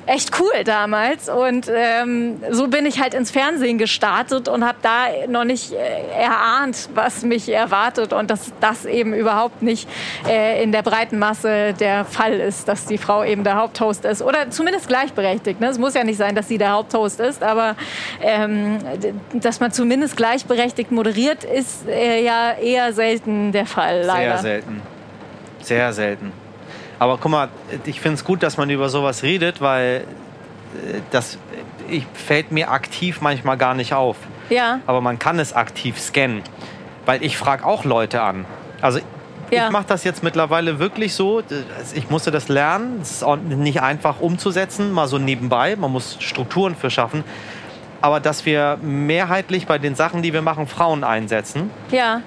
echt cool damals und ähm, so bin ich halt ins Fernsehen gestartet und habe da noch nicht äh, erahnt, was mich erwartet und dass das eben überhaupt nicht äh, in der breiten Masse der Fall ist, dass die Frau eben der Haupthost ist oder zumindest gleichberechtigt. Ne? Es muss ja nicht sein, dass sie der Haupthost ist, aber ähm, dass man zumindest gleichberechtigt moderiert, ist äh, ja eher selten der Fall, leider. Sehr selten. Sehr selten. Aber guck mal, ich finde es gut, dass man über sowas redet, weil äh, das ich, fällt mir aktiv manchmal gar nicht auf. Ja, Aber man kann es aktiv scannen. Weil ich frage auch Leute an. Also Ja. ich mache das jetzt mittlerweile wirklich so. Ich musste das lernen. Es ist auch nicht einfach umzusetzen, mal so nebenbei. Man muss Strukturen für schaffen. Aber dass wir mehrheitlich bei den Sachen, die wir machen, Frauen einsetzen ja,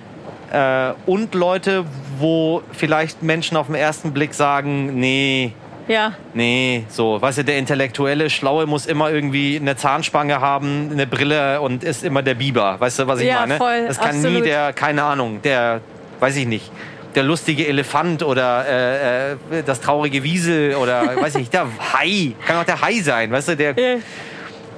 äh, und Leute, wo vielleicht Menschen auf den ersten Blick sagen, nee, ja. nee, so, weißt du, der intellektuelle Schlaue muss immer irgendwie eine Zahnspange haben, eine Brille und ist immer der Biber, weißt du, was ich Ja, meine? voll, das kann nie absolut. der, keine Ahnung, der, weiß ich nicht, der lustige Elefant oder äh, äh, das traurige Wiesel oder, weiß ich nicht, der Hai, kann auch der Hai sein, weißt du, der, Ja.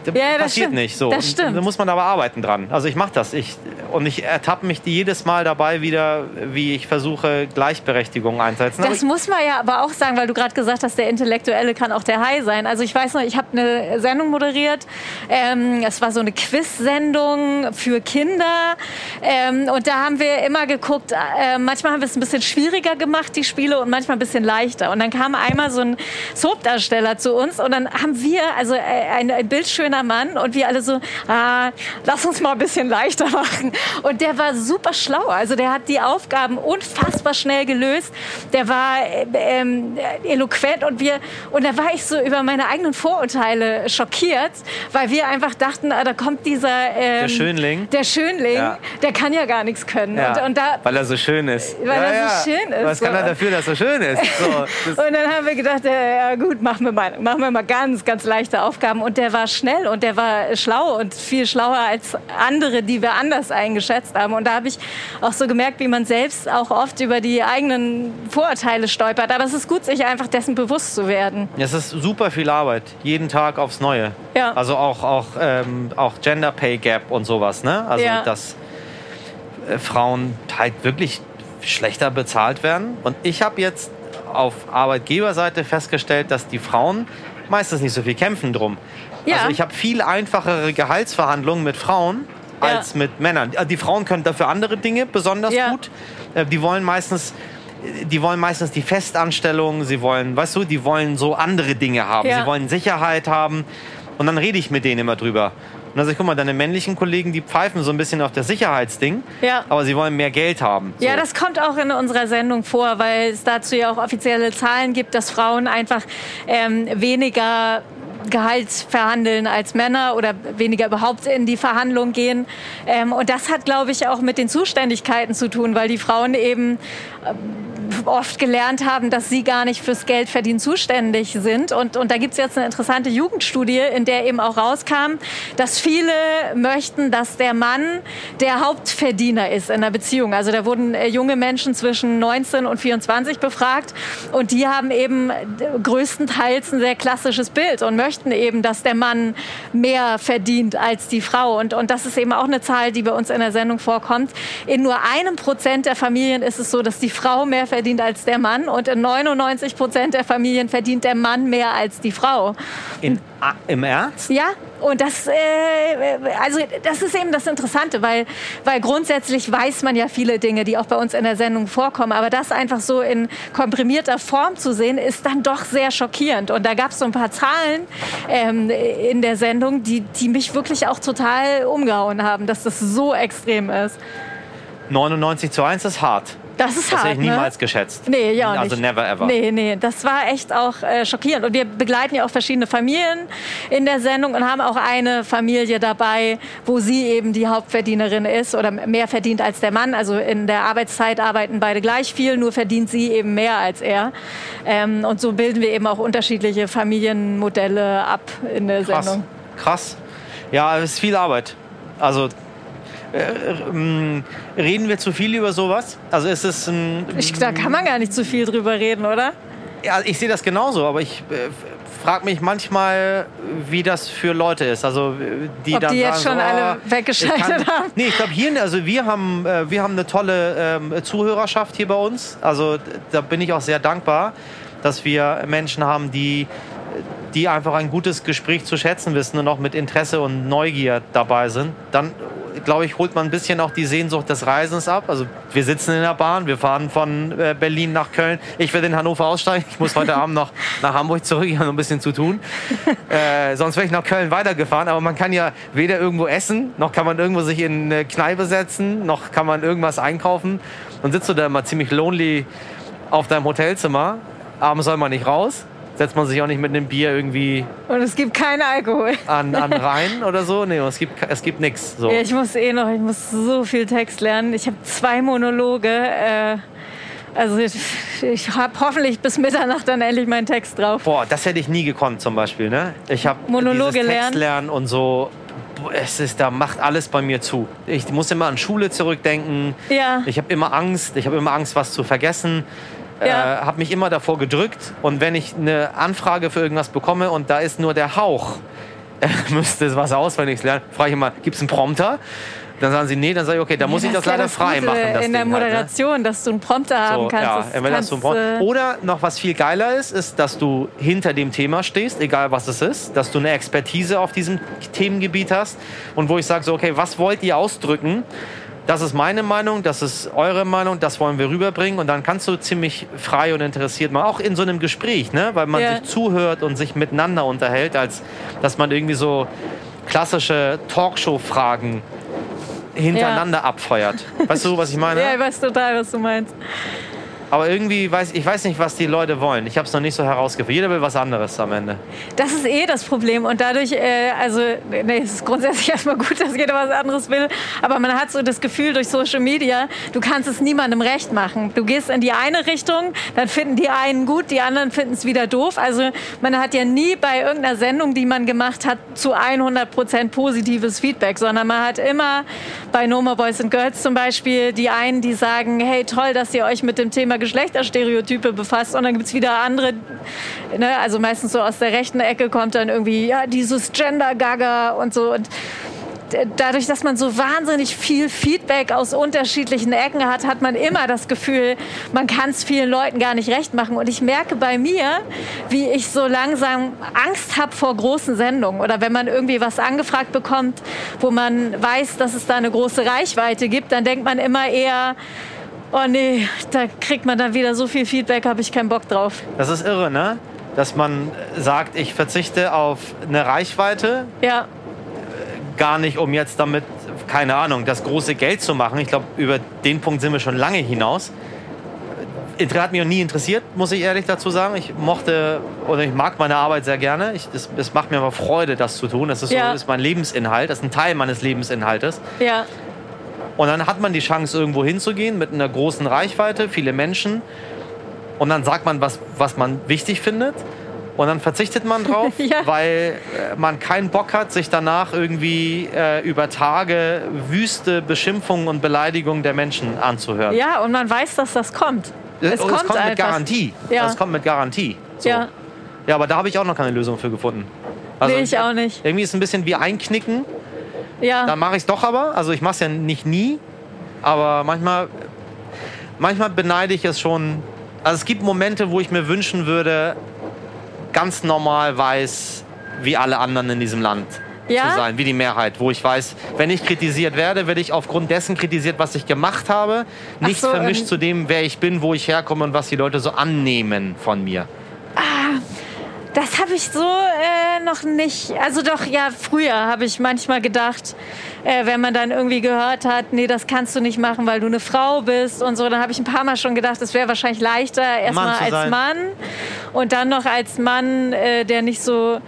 Das Ja, passiert stimmt. nicht so. Das stimmt. Da muss man aber arbeiten dran. Also ich mache das. Ich, und ich ertappe mich jedes Mal dabei wieder, wie ich versuche, Gleichberechtigung einzusetzen. Das muss man ja aber auch sagen, weil du gerade gesagt hast, der Intellektuelle kann auch der Hai sein. Also ich weiß noch, ich habe eine Sendung moderiert. Ähm, es war so eine Quiz-Sendung für Kinder. Ähm, und da haben wir immer geguckt, äh, manchmal haben wir es ein bisschen schwieriger gemacht, die Spiele, und manchmal ein bisschen leichter. Und dann kam einmal so ein Soapdarsteller zu uns und dann haben wir, also äh, ein, ein bildschöner Mann, und wir alle so, ah, lass uns mal ein bisschen leichter machen. Und der war super schlau. Also der hat die Aufgaben unfassbar schnell gelöst. Der war äh, ähm, eloquent und wir und da war ich so über meine eigenen Vorurteile schockiert, weil wir einfach dachten, ah, da kommt dieser ähm, Der Schönling. der Schönling, Ja. der kann ja gar nichts können. Ja, Und, und da weil er so schön ist. Weil er so schön ist, Was kann so. er dafür, dass er schön ist? So, Und dann haben wir gedacht, äh, ja gut, machen wir, mal, machen wir mal ganz, ganz leichte Aufgaben. Und der war schnell und der war schlau und viel schlauer als andere, die wir anders eingeschätzt haben. Und da habe ich auch so gemerkt, wie man selbst auch oft über die eigenen Vorurteile stolpert. Aber es ist gut, sich einfach dessen bewusst zu werden. es ist super viel Arbeit. Jeden Tag aufs Neue. Ja. Also auch, auch, ähm, auch Gender Pay Gap und sowas. Ne? Also Ja. dass äh, Frauen halt wirklich schlechter bezahlt werden. Und ich habe jetzt auf Arbeitgeberseite festgestellt, dass die Frauen meistens nicht so viel kämpfen drum. Ja. Also ich habe viel einfachere Gehaltsverhandlungen mit Frauen Ja. als mit Männern. Die Frauen können dafür andere Dinge besonders Ja. gut. Äh, Die wollen meistens die wollen meistens die Festanstellung, sie wollen, weißt du, die wollen so andere Dinge haben. Ja. Sie wollen Sicherheit haben. Und dann rede ich mit denen immer drüber. Und dann sag ich, guck mal, deine männlichen Kollegen, die pfeifen so ein bisschen auf das Sicherheitsding, Ja. aber sie wollen mehr Geld haben. So. Ja, das kommt auch in unserer Sendung vor, weil es dazu ja auch offizielle Zahlen gibt, dass Frauen einfach ähm, weniger Gehalt verhandeln als Männer oder weniger überhaupt in die Verhandlung gehen. Ähm, und das hat, glaube ich, auch mit den Zuständigkeiten zu tun, weil die Frauen eben oft gelernt haben, dass sie gar nicht fürs Geldverdienen zuständig sind. Und, und da gibt es jetzt eine interessante Jugendstudie, in der eben auch rauskam, dass viele möchten, dass der Mann der Hauptverdiener ist in der Beziehung. Also da wurden äh, junge Menschen zwischen 19 und 24 befragt und die haben eben größtenteils ein sehr klassisches Bild und möchten eben, dass der Mann mehr verdient als die Frau. Und, und das ist eben auch eine Zahl, die bei uns in der Sendung vorkommt. In nur einem Prozent der Familien ist es so, dass die Frau mehr verdient als der Mann und in 99 Prozent der Familien verdient der Mann mehr als die Frau. In, ah, Im Ernst? Ja, und das, äh, also das ist eben das Interessante, weil, weil grundsätzlich weiß man ja viele Dinge, die auch bei uns in der Sendung vorkommen. Aber das einfach so in komprimierter Form zu sehen, ist dann doch sehr schockierend. Und da gab es so ein paar Zahlen ähm, in der Sendung, die, die mich wirklich auch total umgehauen haben, dass das so extrem ist. 99 zu 1 ist hart. Das ist Das hart. hätte ich ne? niemals geschätzt. Nee, ja Also nicht. never ever. Nee, nee, das war echt auch äh, schockierend. Und wir begleiten ja auch verschiedene Familien in der Sendung und haben auch eine Familie dabei, wo sie eben die Hauptverdienerin ist oder mehr verdient als der Mann. Also in der Arbeitszeit arbeiten beide gleich viel, nur verdient sie eben mehr als er. Ähm, und so bilden wir eben auch unterschiedliche Familienmodelle ab in der Krass. Sendung. Krass. Ja, es ist viel Arbeit. Also äh, ähm, reden wir zu viel über sowas? Also ist es ein. Ich, da kann man gar nicht zu viel drüber reden, oder? Ja, ich sehe das genauso, aber ich äh, frage mich manchmal, wie das für Leute ist. Also äh, die Ob dann die jetzt sagen, schon so, alle oh, weggeschaltet haben? Nee, ich glaube hier, also wir haben, äh, wir haben eine tolle ähm, Zuhörerschaft hier bei uns. Also da bin ich auch sehr dankbar, dass wir Menschen haben, die die einfach ein gutes Gespräch zu schätzen wissen und auch mit Interesse und Neugier dabei sind, dann glaube ich, holt man ein bisschen auch die Sehnsucht des Reisens ab. Also wir sitzen in der Bahn, wir fahren von äh, Berlin nach Köln. Ich werde in Hannover aussteigen. Ich muss heute Abend noch nach Hamburg zurück, ich habe noch ein bisschen zu tun. Äh, sonst wäre ich nach Köln weitergefahren. Aber man kann ja weder irgendwo essen, noch kann man irgendwo sich in eine Kneipe setzen, noch kann man irgendwas einkaufen. Und sitzt du da immer ziemlich lonely auf deinem Hotelzimmer. Abends soll man nicht raus. Setzt man sich auch nicht mit einem Bier irgendwie Und es gibt keinen Alkohol. an, an Rhein oder so. Nee, es gibt, es gibt nichts. So. Ja, ich muss eh noch, ich muss so viel Text lernen. Ich habe zwei Monologe. Äh, also ich, ich habe hoffentlich bis Mitternacht dann endlich meinen Text drauf. Boah, das hätte ich nie gekonnt zum Beispiel. Ne? Ich habe Monologe dieses lernen. Textlernen und so. Es ist, da macht alles bei mir zu. Ich muss immer an Schule zurückdenken. Ja. Ich habe immer Angst. Ich habe immer Angst, was zu vergessen. Ja. Äh, habe mich immer davor gedrückt. Und wenn ich eine Anfrage für irgendwas bekomme und da ist nur der Hauch, äh, müsste es was auswendig lernen, frage ich immer, gibt es einen Prompter? Dann sagen sie, nee, dann sage ich, okay, dann muss ich das ja leider frei Gute machen. Das in der Ding halt, ne? Moderation, dass du einen Prompter haben kannst. Ja, Das kannst, Prompt. äh, Oder noch was viel geiler ist, ist, dass du hinter dem Thema stehst, egal was es ist, dass du eine Expertise auf diesem Themengebiet hast und wo ich sage so, okay, was wollt ihr ausdrücken? Das ist meine Meinung, das ist eure Meinung, das wollen wir rüberbringen und dann kannst du ziemlich frei und interessiert mal, auch in so einem Gespräch, ne? weil man Ja. sich zuhört und sich miteinander unterhält, als dass man irgendwie so klassische Talkshow-Fragen hintereinander abfeuert. Weißt du, was ich meine? Ja, ich weiß total, was du meinst. Aber irgendwie weiß ich weiß nicht, was die Leute wollen. Ich habe es noch nicht so herausgefunden. Jeder will was anderes am Ende. Das ist eh das Problem. Und dadurch, äh, also, nee, es ist grundsätzlich erstmal gut, dass jeder was anderes will. Aber man hat so das Gefühl durch Social Media, du kannst es niemandem recht machen. Du gehst in die eine Richtung, dann finden die einen gut, die anderen finden es wieder doof. Also, man hat ja nie bei irgendeiner Sendung, die man gemacht hat, zu 100 Prozent positives Feedback, sondern man hat immer bei No More Boys and Girls zum Beispiel die einen, die sagen, hey, toll, dass ihr euch mit dem Thema Geschlechterstereotype befasst. Und dann gibt es wieder andere, ne, also meistens so aus der rechten Ecke kommt dann irgendwie, ja, dieses Gender-Gaga und so. Und dadurch, dass man so wahnsinnig viel Feedback aus unterschiedlichen Ecken hat, hat man immer das Gefühl, man kann es vielen Leuten gar nicht recht machen. Und ich merke bei mir, wie ich so langsam Angst habe vor großen Sendungen oder wenn man irgendwie was angefragt bekommt, wo man weiß, dass es da eine große Reichweite gibt, dann denkt man immer eher, oh nee, da kriegt man dann wieder so viel Feedback, habe ich keinen Bock drauf. Das ist irre, ne? Dass man sagt, ich verzichte auf eine Reichweite, Ja, gar nicht, um jetzt damit, keine Ahnung, das große Geld zu machen. Ich glaube, über den Punkt sind wir schon lange hinaus. Hat mich auch nie interessiert, muss ich ehrlich dazu sagen. Ich mochte oder ich mag meine Arbeit sehr gerne. Ich, es, es macht mir aber Freude, das zu tun. Das ist, Ja. so, ist mein Lebensinhalt, das ist ein Teil meines Lebensinhaltes. Ja. Und dann hat man die Chance, irgendwo hinzugehen mit einer großen Reichweite, viele Menschen. Und dann sagt man, was, was man wichtig findet. Und dann verzichtet man drauf, Ja. weil äh, man keinen Bock hat, sich danach irgendwie äh, über Tage wüste Beschimpfungen und Beleidigungen der Menschen anzuhören. ja, und man weiß, dass das kommt. Es und kommt, es kommt mit. Garantie. Ja. Es kommt mit Garantie. So. Ja, ja, aber da habe ich auch noch keine Lösung für gefunden. Also, nee, ich auch nicht. Irgendwie ist es ein bisschen wie einknicken. Ja. Dann mache ich es doch aber. Also ich mache es ja nicht nie. Aber manchmal, manchmal beneide ich es schon. Also es gibt Momente, wo ich mir wünschen würde, ganz normal weiß, wie alle anderen in diesem Land Ja? zu sein, wie die Mehrheit. Wo ich weiß, wenn ich kritisiert werde, werde ich aufgrund dessen kritisiert, was ich gemacht habe. Nichts so, vermischt ähm, zu dem, wer ich bin, wo ich herkomme und was die Leute so annehmen von mir. Das habe ich so äh, noch nicht. Also doch, ja, früher habe ich manchmal gedacht, äh, wenn man dann irgendwie gehört hat, nee, das kannst du nicht machen, weil du eine Frau bist und so, dann habe ich ein paar Mal schon gedacht, es wäre wahrscheinlich leichter, erstmal als sein. Mann und dann noch als Mann, äh, der nicht so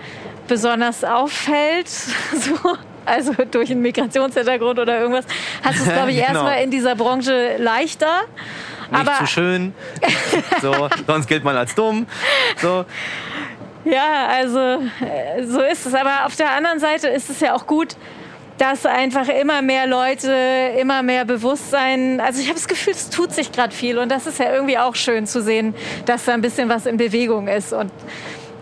besonders auffällt. So. Also durch einen Migrationshintergrund oder irgendwas, hast du es, glaube ich, Genau. erstmal in dieser Branche leichter. Nicht Aber zu schön. so, sonst gilt man als dumm. So. Ja, also äh, so ist es. Aber auf der anderen Seite ist es ja auch gut, dass einfach immer mehr Leute, immer mehr Bewusstsein. Also ich habe das Gefühl, es tut sich gerade viel und das ist ja irgendwie auch schön zu sehen, dass da ein bisschen was in Bewegung ist und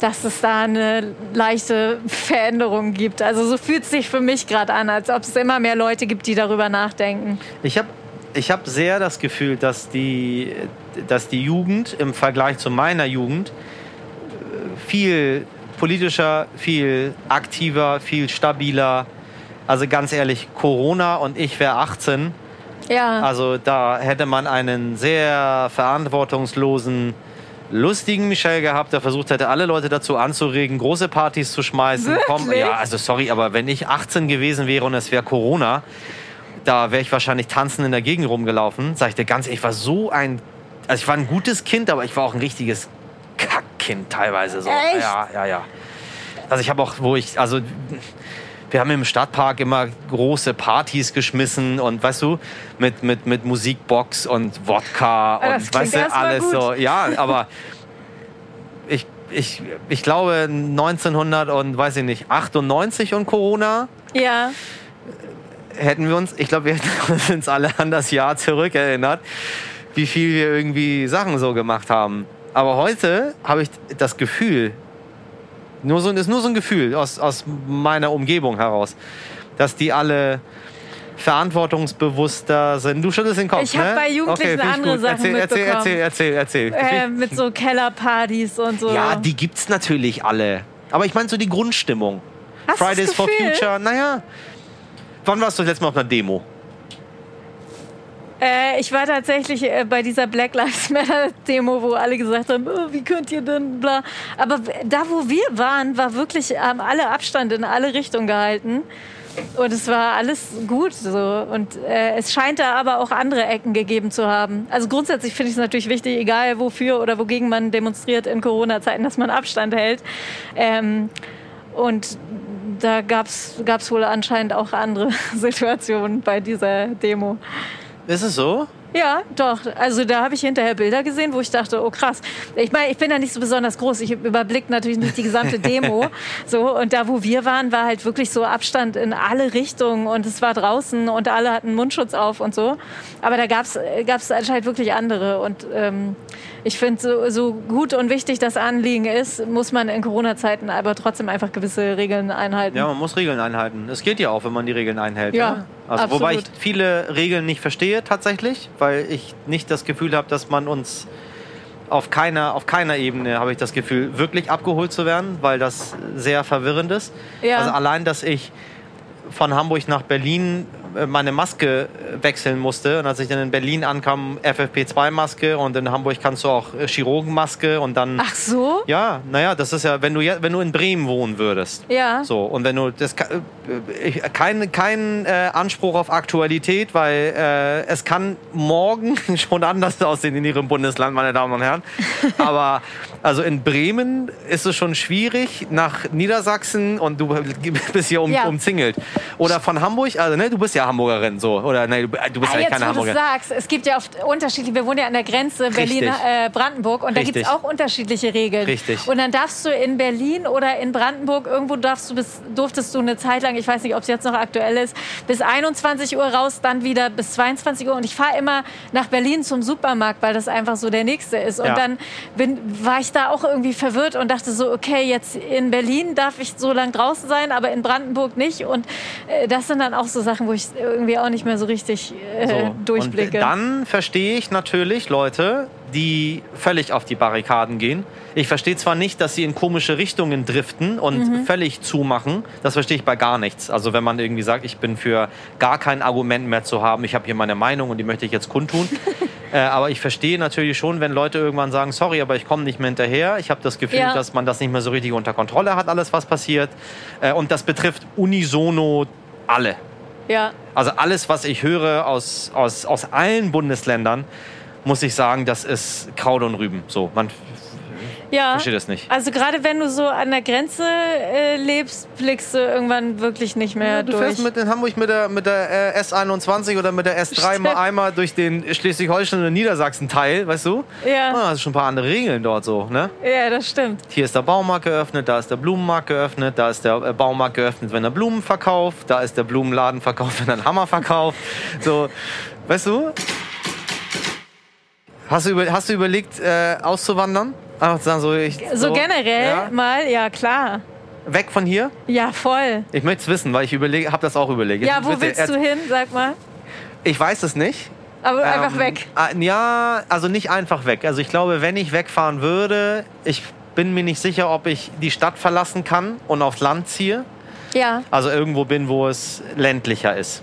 dass es da eine leichte Veränderung gibt. Also so fühlt es sich für mich gerade an, als ob es immer mehr Leute gibt, die darüber nachdenken. Ich habe ich hab sehr das Gefühl, dass die, dass die Jugend im Vergleich zu meiner Jugend viel politischer, viel aktiver, viel stabiler. Also ganz ehrlich, Corona und ich wäre 18. Ja, Also da hätte man einen sehr verantwortungslosen, lustigen Michel gehabt, der versucht hätte, alle Leute dazu anzuregen, große Partys zu schmeißen. Wirklich? ja, also sorry, aber wenn ich 18 gewesen wäre und es wäre Corona, da wäre ich wahrscheinlich tanzend in der Gegend rumgelaufen. Sag ich dir ganz ehrlich, ich war so ein, also ich war ein gutes Kind, aber ich war auch ein richtiges Kackkind teilweise so. Echt? Ja, ja, ja. Also ich habe auch, wo ich, also wir haben im Stadtpark immer große Partys geschmissen und weißt du, mit, mit, mit Musikbox und Wodka Ah, das und klingt weißt du, alles gut. so. Ja, aber ich, ich, ich glaube 1900 und weiß ich nicht, 98 und Corona ja. hätten wir uns, ich glaube, wir hätten uns alle an das Jahr zurückerinnert, wie viel wir irgendwie Sachen so gemacht haben. Aber heute habe ich das Gefühl, nur so, ist nur so ein Gefühl aus, aus meiner Umgebung heraus, dass die alle verantwortungsbewusster sind. Du schüttelst den Kopf, Ich hab ne? bei Jugendlichen ich andere gut. Sachen erzähl, erzähl, mitbekommen. erzähl, erzähl, erzähl, Äh, mit so Kellerpartys und so. ja, die gibt's natürlich alle. Aber ich meine so die Grundstimmung. Hast Fridays for? Future, naja. Wann warst du das letzte Mal auf einer Demo? Äh, ich war tatsächlich äh, bei dieser Black Lives Matter Demo, wo alle gesagt haben, oh, wie könnt ihr denn bla. Aber da, wo wir waren, war wirklich, haben alle Abstand in alle Richtungen gehalten. Und es war alles gut so. Und äh, es scheint da aber auch andere Ecken gegeben zu haben. Also grundsätzlich finde ich es natürlich wichtig, egal wofür oder wogegen man demonstriert in Corona-Zeiten, dass man Abstand hält. Ähm, und da gab es wohl anscheinend auch andere Situationen bei dieser Demo. Ist es so? Ja, doch. Also da habe ich hinterher Bilder gesehen, wo ich dachte, oh krass. Ich meine, ich bin ja nicht so besonders groß. Ich überblick natürlich nicht die gesamte Demo. so und da, wo wir waren, war halt wirklich so Abstand in alle Richtungen und es war draußen und alle hatten Mundschutz auf und so. Aber da gab es anscheinend wirklich andere und ähm, ich finde, so, so gut und wichtig das Anliegen ist, muss man in Corona-Zeiten aber trotzdem einfach gewisse Regeln einhalten. Ja, man muss Regeln einhalten. Es geht ja auch, wenn man die Regeln einhält. Ja, ne? also, wobei ich absolut. viele Regeln nicht verstehe tatsächlich, weil ich nicht das Gefühl habe, dass man uns auf keiner, auf keiner Ebene habe ich das Gefühl, wirklich abgeholt zu werden, weil das sehr verwirrend ist. Ja. Also allein, dass ich von Hamburg nach Berlin meine Maske äh, wechseln musste. Und als ich dann in Berlin ankam, FFP2-Maske und in Hamburg kannst du auch äh, Chirurgenmaske und dann. Ach so? Ja, naja, das ist ja, wenn du, wenn du in Bremen wohnen würdest. Ja. So, und wenn du das kein, kein äh, Anspruch auf Aktualität, weil äh, es kann morgen schon anders aussehen in Ihrem Bundesland, meine Damen und Herren. Aber also in Bremen ist es schon schwierig, nach Niedersachsen und du bist hier um, ja. umzingelt. Oder von Hamburg, also ne, du bist ja Hamburgerin so. Oder ne, du, bist ja, ja keine Hamburgerin. Du sagst, es gibt ja oft unterschiedliche, wir wohnen ja an der Grenze Berlin-Brandenburg äh, und Richtig. da gibt es auch unterschiedliche Regeln. Richtig. Und dann darfst du in Berlin oder in Brandenburg, irgendwo darfst du bis, durftest du eine Zeit lang, ich weiß nicht, ob es jetzt noch aktuell ist, bis 21 Uhr raus, dann wieder bis 22 Uhr. Und ich fahre immer nach Berlin zum Supermarkt, weil das einfach so der nächste ist. Und ja. dann bin, war ich da auch irgendwie verwirrt und dachte so, okay, jetzt in Berlin darf ich so lange draußen sein, aber in Brandenburg nicht. Und äh, das sind dann auch so Sachen, wo ich irgendwie auch nicht mehr so richtig äh, so. durchblicke. Und dann verstehe ich natürlich Leute, die völlig auf die Barrikaden gehen. Ich verstehe zwar nicht, dass sie in komische Richtungen driften und mhm. völlig zumachen. Das verstehe ich bei gar nichts. Also wenn man irgendwie sagt, ich bin für gar kein Argument mehr zu haben, ich habe hier meine Meinung und die möchte ich jetzt kundtun. äh, aber ich verstehe natürlich schon, wenn Leute irgendwann sagen, sorry, aber ich komme nicht mehr hinterher. Ich habe das Gefühl, ja. dass man das nicht mehr so richtig unter Kontrolle hat, alles was passiert. Äh, und das betrifft unisono alle. Ja. Also alles, was ich höre aus, aus, aus allen Bundesländern, muss ich sagen, das ist Kraut und Rüben. So, man ja. versteht das nicht. Also gerade wenn du so an der Grenze äh, lebst, blickst du irgendwann wirklich nicht mehr ja, du durch. Du fährst mit, in Hamburg mit der, mit der äh, S21 oder mit der S3 mal einmal durch den Schleswig-Holstein und Niedersachsen-Teil, weißt du? Ja. Ah, das sind schon ein paar andere Regeln dort so, ne? Ja, das stimmt. Hier ist der Baumarkt geöffnet, da ist der Blumenmarkt geöffnet, da ist der äh, Baumarkt geöffnet, wenn er Blumen verkauft, da ist der Blumenladen verkauft, wenn er einen Hammer verkauft. So, weißt du? Hast du, über, hast du überlegt, äh, auszuwandern? Einfach zu sagen, so, ich, so, so generell ja? mal, ja klar. Weg von hier? Ja, voll. Ich möchte es wissen, weil ich habe das auch überlegt. Ja, wo willst du hin, sag mal? Ich weiß es nicht. Aber ähm, einfach weg. Ah, ja, also nicht einfach weg. Also ich glaube, wenn ich wegfahren würde, ich bin mir nicht sicher, ob ich die Stadt verlassen kann und aufs Land ziehe. Ja. Also irgendwo bin, wo es ländlicher ist.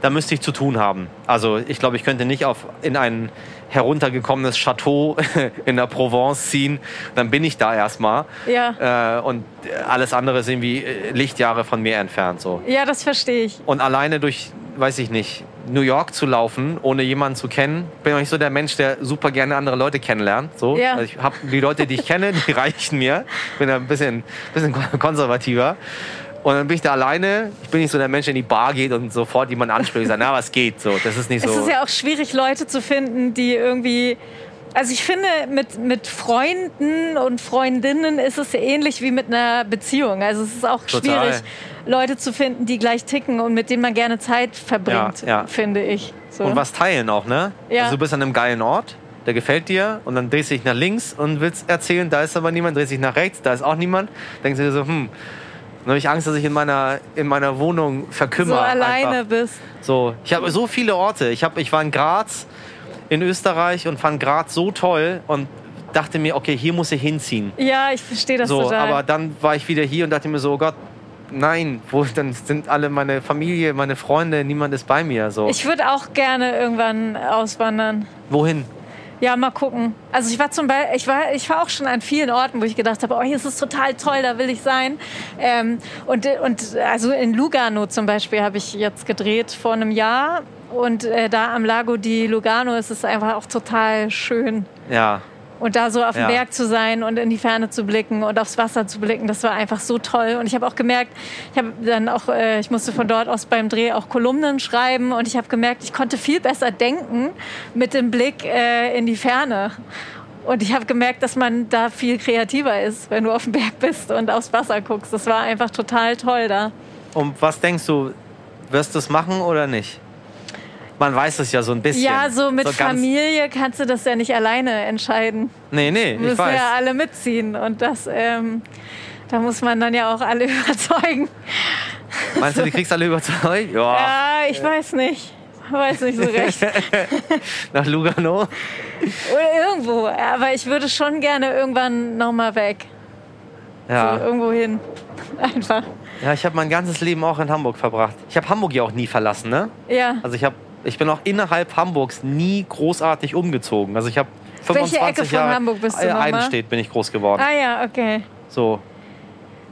Da müsste ich zu tun haben. Also ich glaube, ich könnte nicht auf, in einen heruntergekommenes Chateau in der Provence ziehen, dann bin ich da erstmal. Ja. Äh, und alles andere sind wie äh, Lichtjahre von mir entfernt. So. Ja, das verstehe ich. Und alleine durch, weiß ich nicht, New York zu laufen, ohne jemanden zu kennen, bin ich nicht so der Mensch, der super gerne andere Leute kennenlernt. So. Ja. Also ich habe die Leute, die ich kenne, die reichen mir. Bin ein bisschen, bisschen konservativer. Und dann bin ich da alleine. Ich bin nicht so der Mensch, der in die Bar geht und sofort jemand anspricht und sagt, na, was geht? So, das ist nicht so. Es ist ja auch schwierig, Leute zu finden, die irgendwie also ich finde, mit, mit Freunden und Freundinnen ist es ähnlich wie mit einer Beziehung. Also es ist auch Total. schwierig, Leute zu finden, die gleich ticken und mit denen man gerne Zeit verbringt, ja, ja. finde ich. So. Und was teilen auch, ne? Ja. Also du bist an einem geilen Ort, der gefällt dir und dann drehst du dich nach links und willst erzählen, da ist aber niemand, drehst dich nach rechts, da ist auch niemand. Denkst du dir so, hm, dann habe ich Angst, dass ich in meiner, in meiner Wohnung verkümmere. So alleine einfach. bist. So, ich habe so viele Orte. Ich, hab, ich war in Graz, in Österreich und fand Graz so toll und dachte mir, okay, hier muss ich hinziehen. Ja, ich verstehe das so, total. Aber dann war ich wieder hier und dachte mir so, oh Gott, nein, wo dann sind alle meine Familie, meine Freunde, niemand ist bei mir. So. Ich würde auch gerne irgendwann auswandern. Wohin? Ja, mal gucken. Also ich war zum Beispiel, ich war, ich war auch schon an vielen Orten, wo ich gedacht habe, oh, hier ist es total toll, da will ich sein. Ähm, und, und also in Lugano zum Beispiel habe ich jetzt gedreht vor einem Jahr. Und äh, da am Lago di Lugano ist es einfach auch total schön. Ja. Und da so auf dem ja. Berg zu sein und in die Ferne zu blicken und aufs Wasser zu blicken, das war einfach so toll. Und ich habe auch gemerkt, ich habe dann auch, äh, ich musste von dort aus beim Dreh auch Kolumnen schreiben und ich habe gemerkt, ich konnte viel besser denken mit dem Blick äh, in die Ferne. Und ich habe gemerkt, dass man da viel kreativer ist, wenn du auf dem Berg bist und aufs Wasser guckst. Das war einfach total toll da. Und was denkst du, wirst du es machen oder nicht? Man weiß es ja so ein bisschen. Ja, so mit so Familie kannst du das ja nicht alleine entscheiden. Nee, nee, ich weiß. ja alle mitziehen und das, ähm, da muss man dann ja auch alle überzeugen. Meinst du, die kriegst alle überzeugt? Ja, ja ich weiß nicht. Weiß nicht so recht. Nach Lugano? Oder irgendwo. Aber ich würde schon gerne irgendwann nochmal weg. Ja. So, irgendwo hin. einfach. Ja, ich habe mein ganzes Leben auch in Hamburg verbracht. Ich habe Hamburg ja auch nie verlassen, ne? Ja. Also ich habe, ich bin auch innerhalb Hamburgs nie großartig umgezogen. Also ich habe 25 Welche Ecke von Jahre Hamburg bist du Äh? Eidelstedt bin ich groß geworden. Ah ja, okay. So.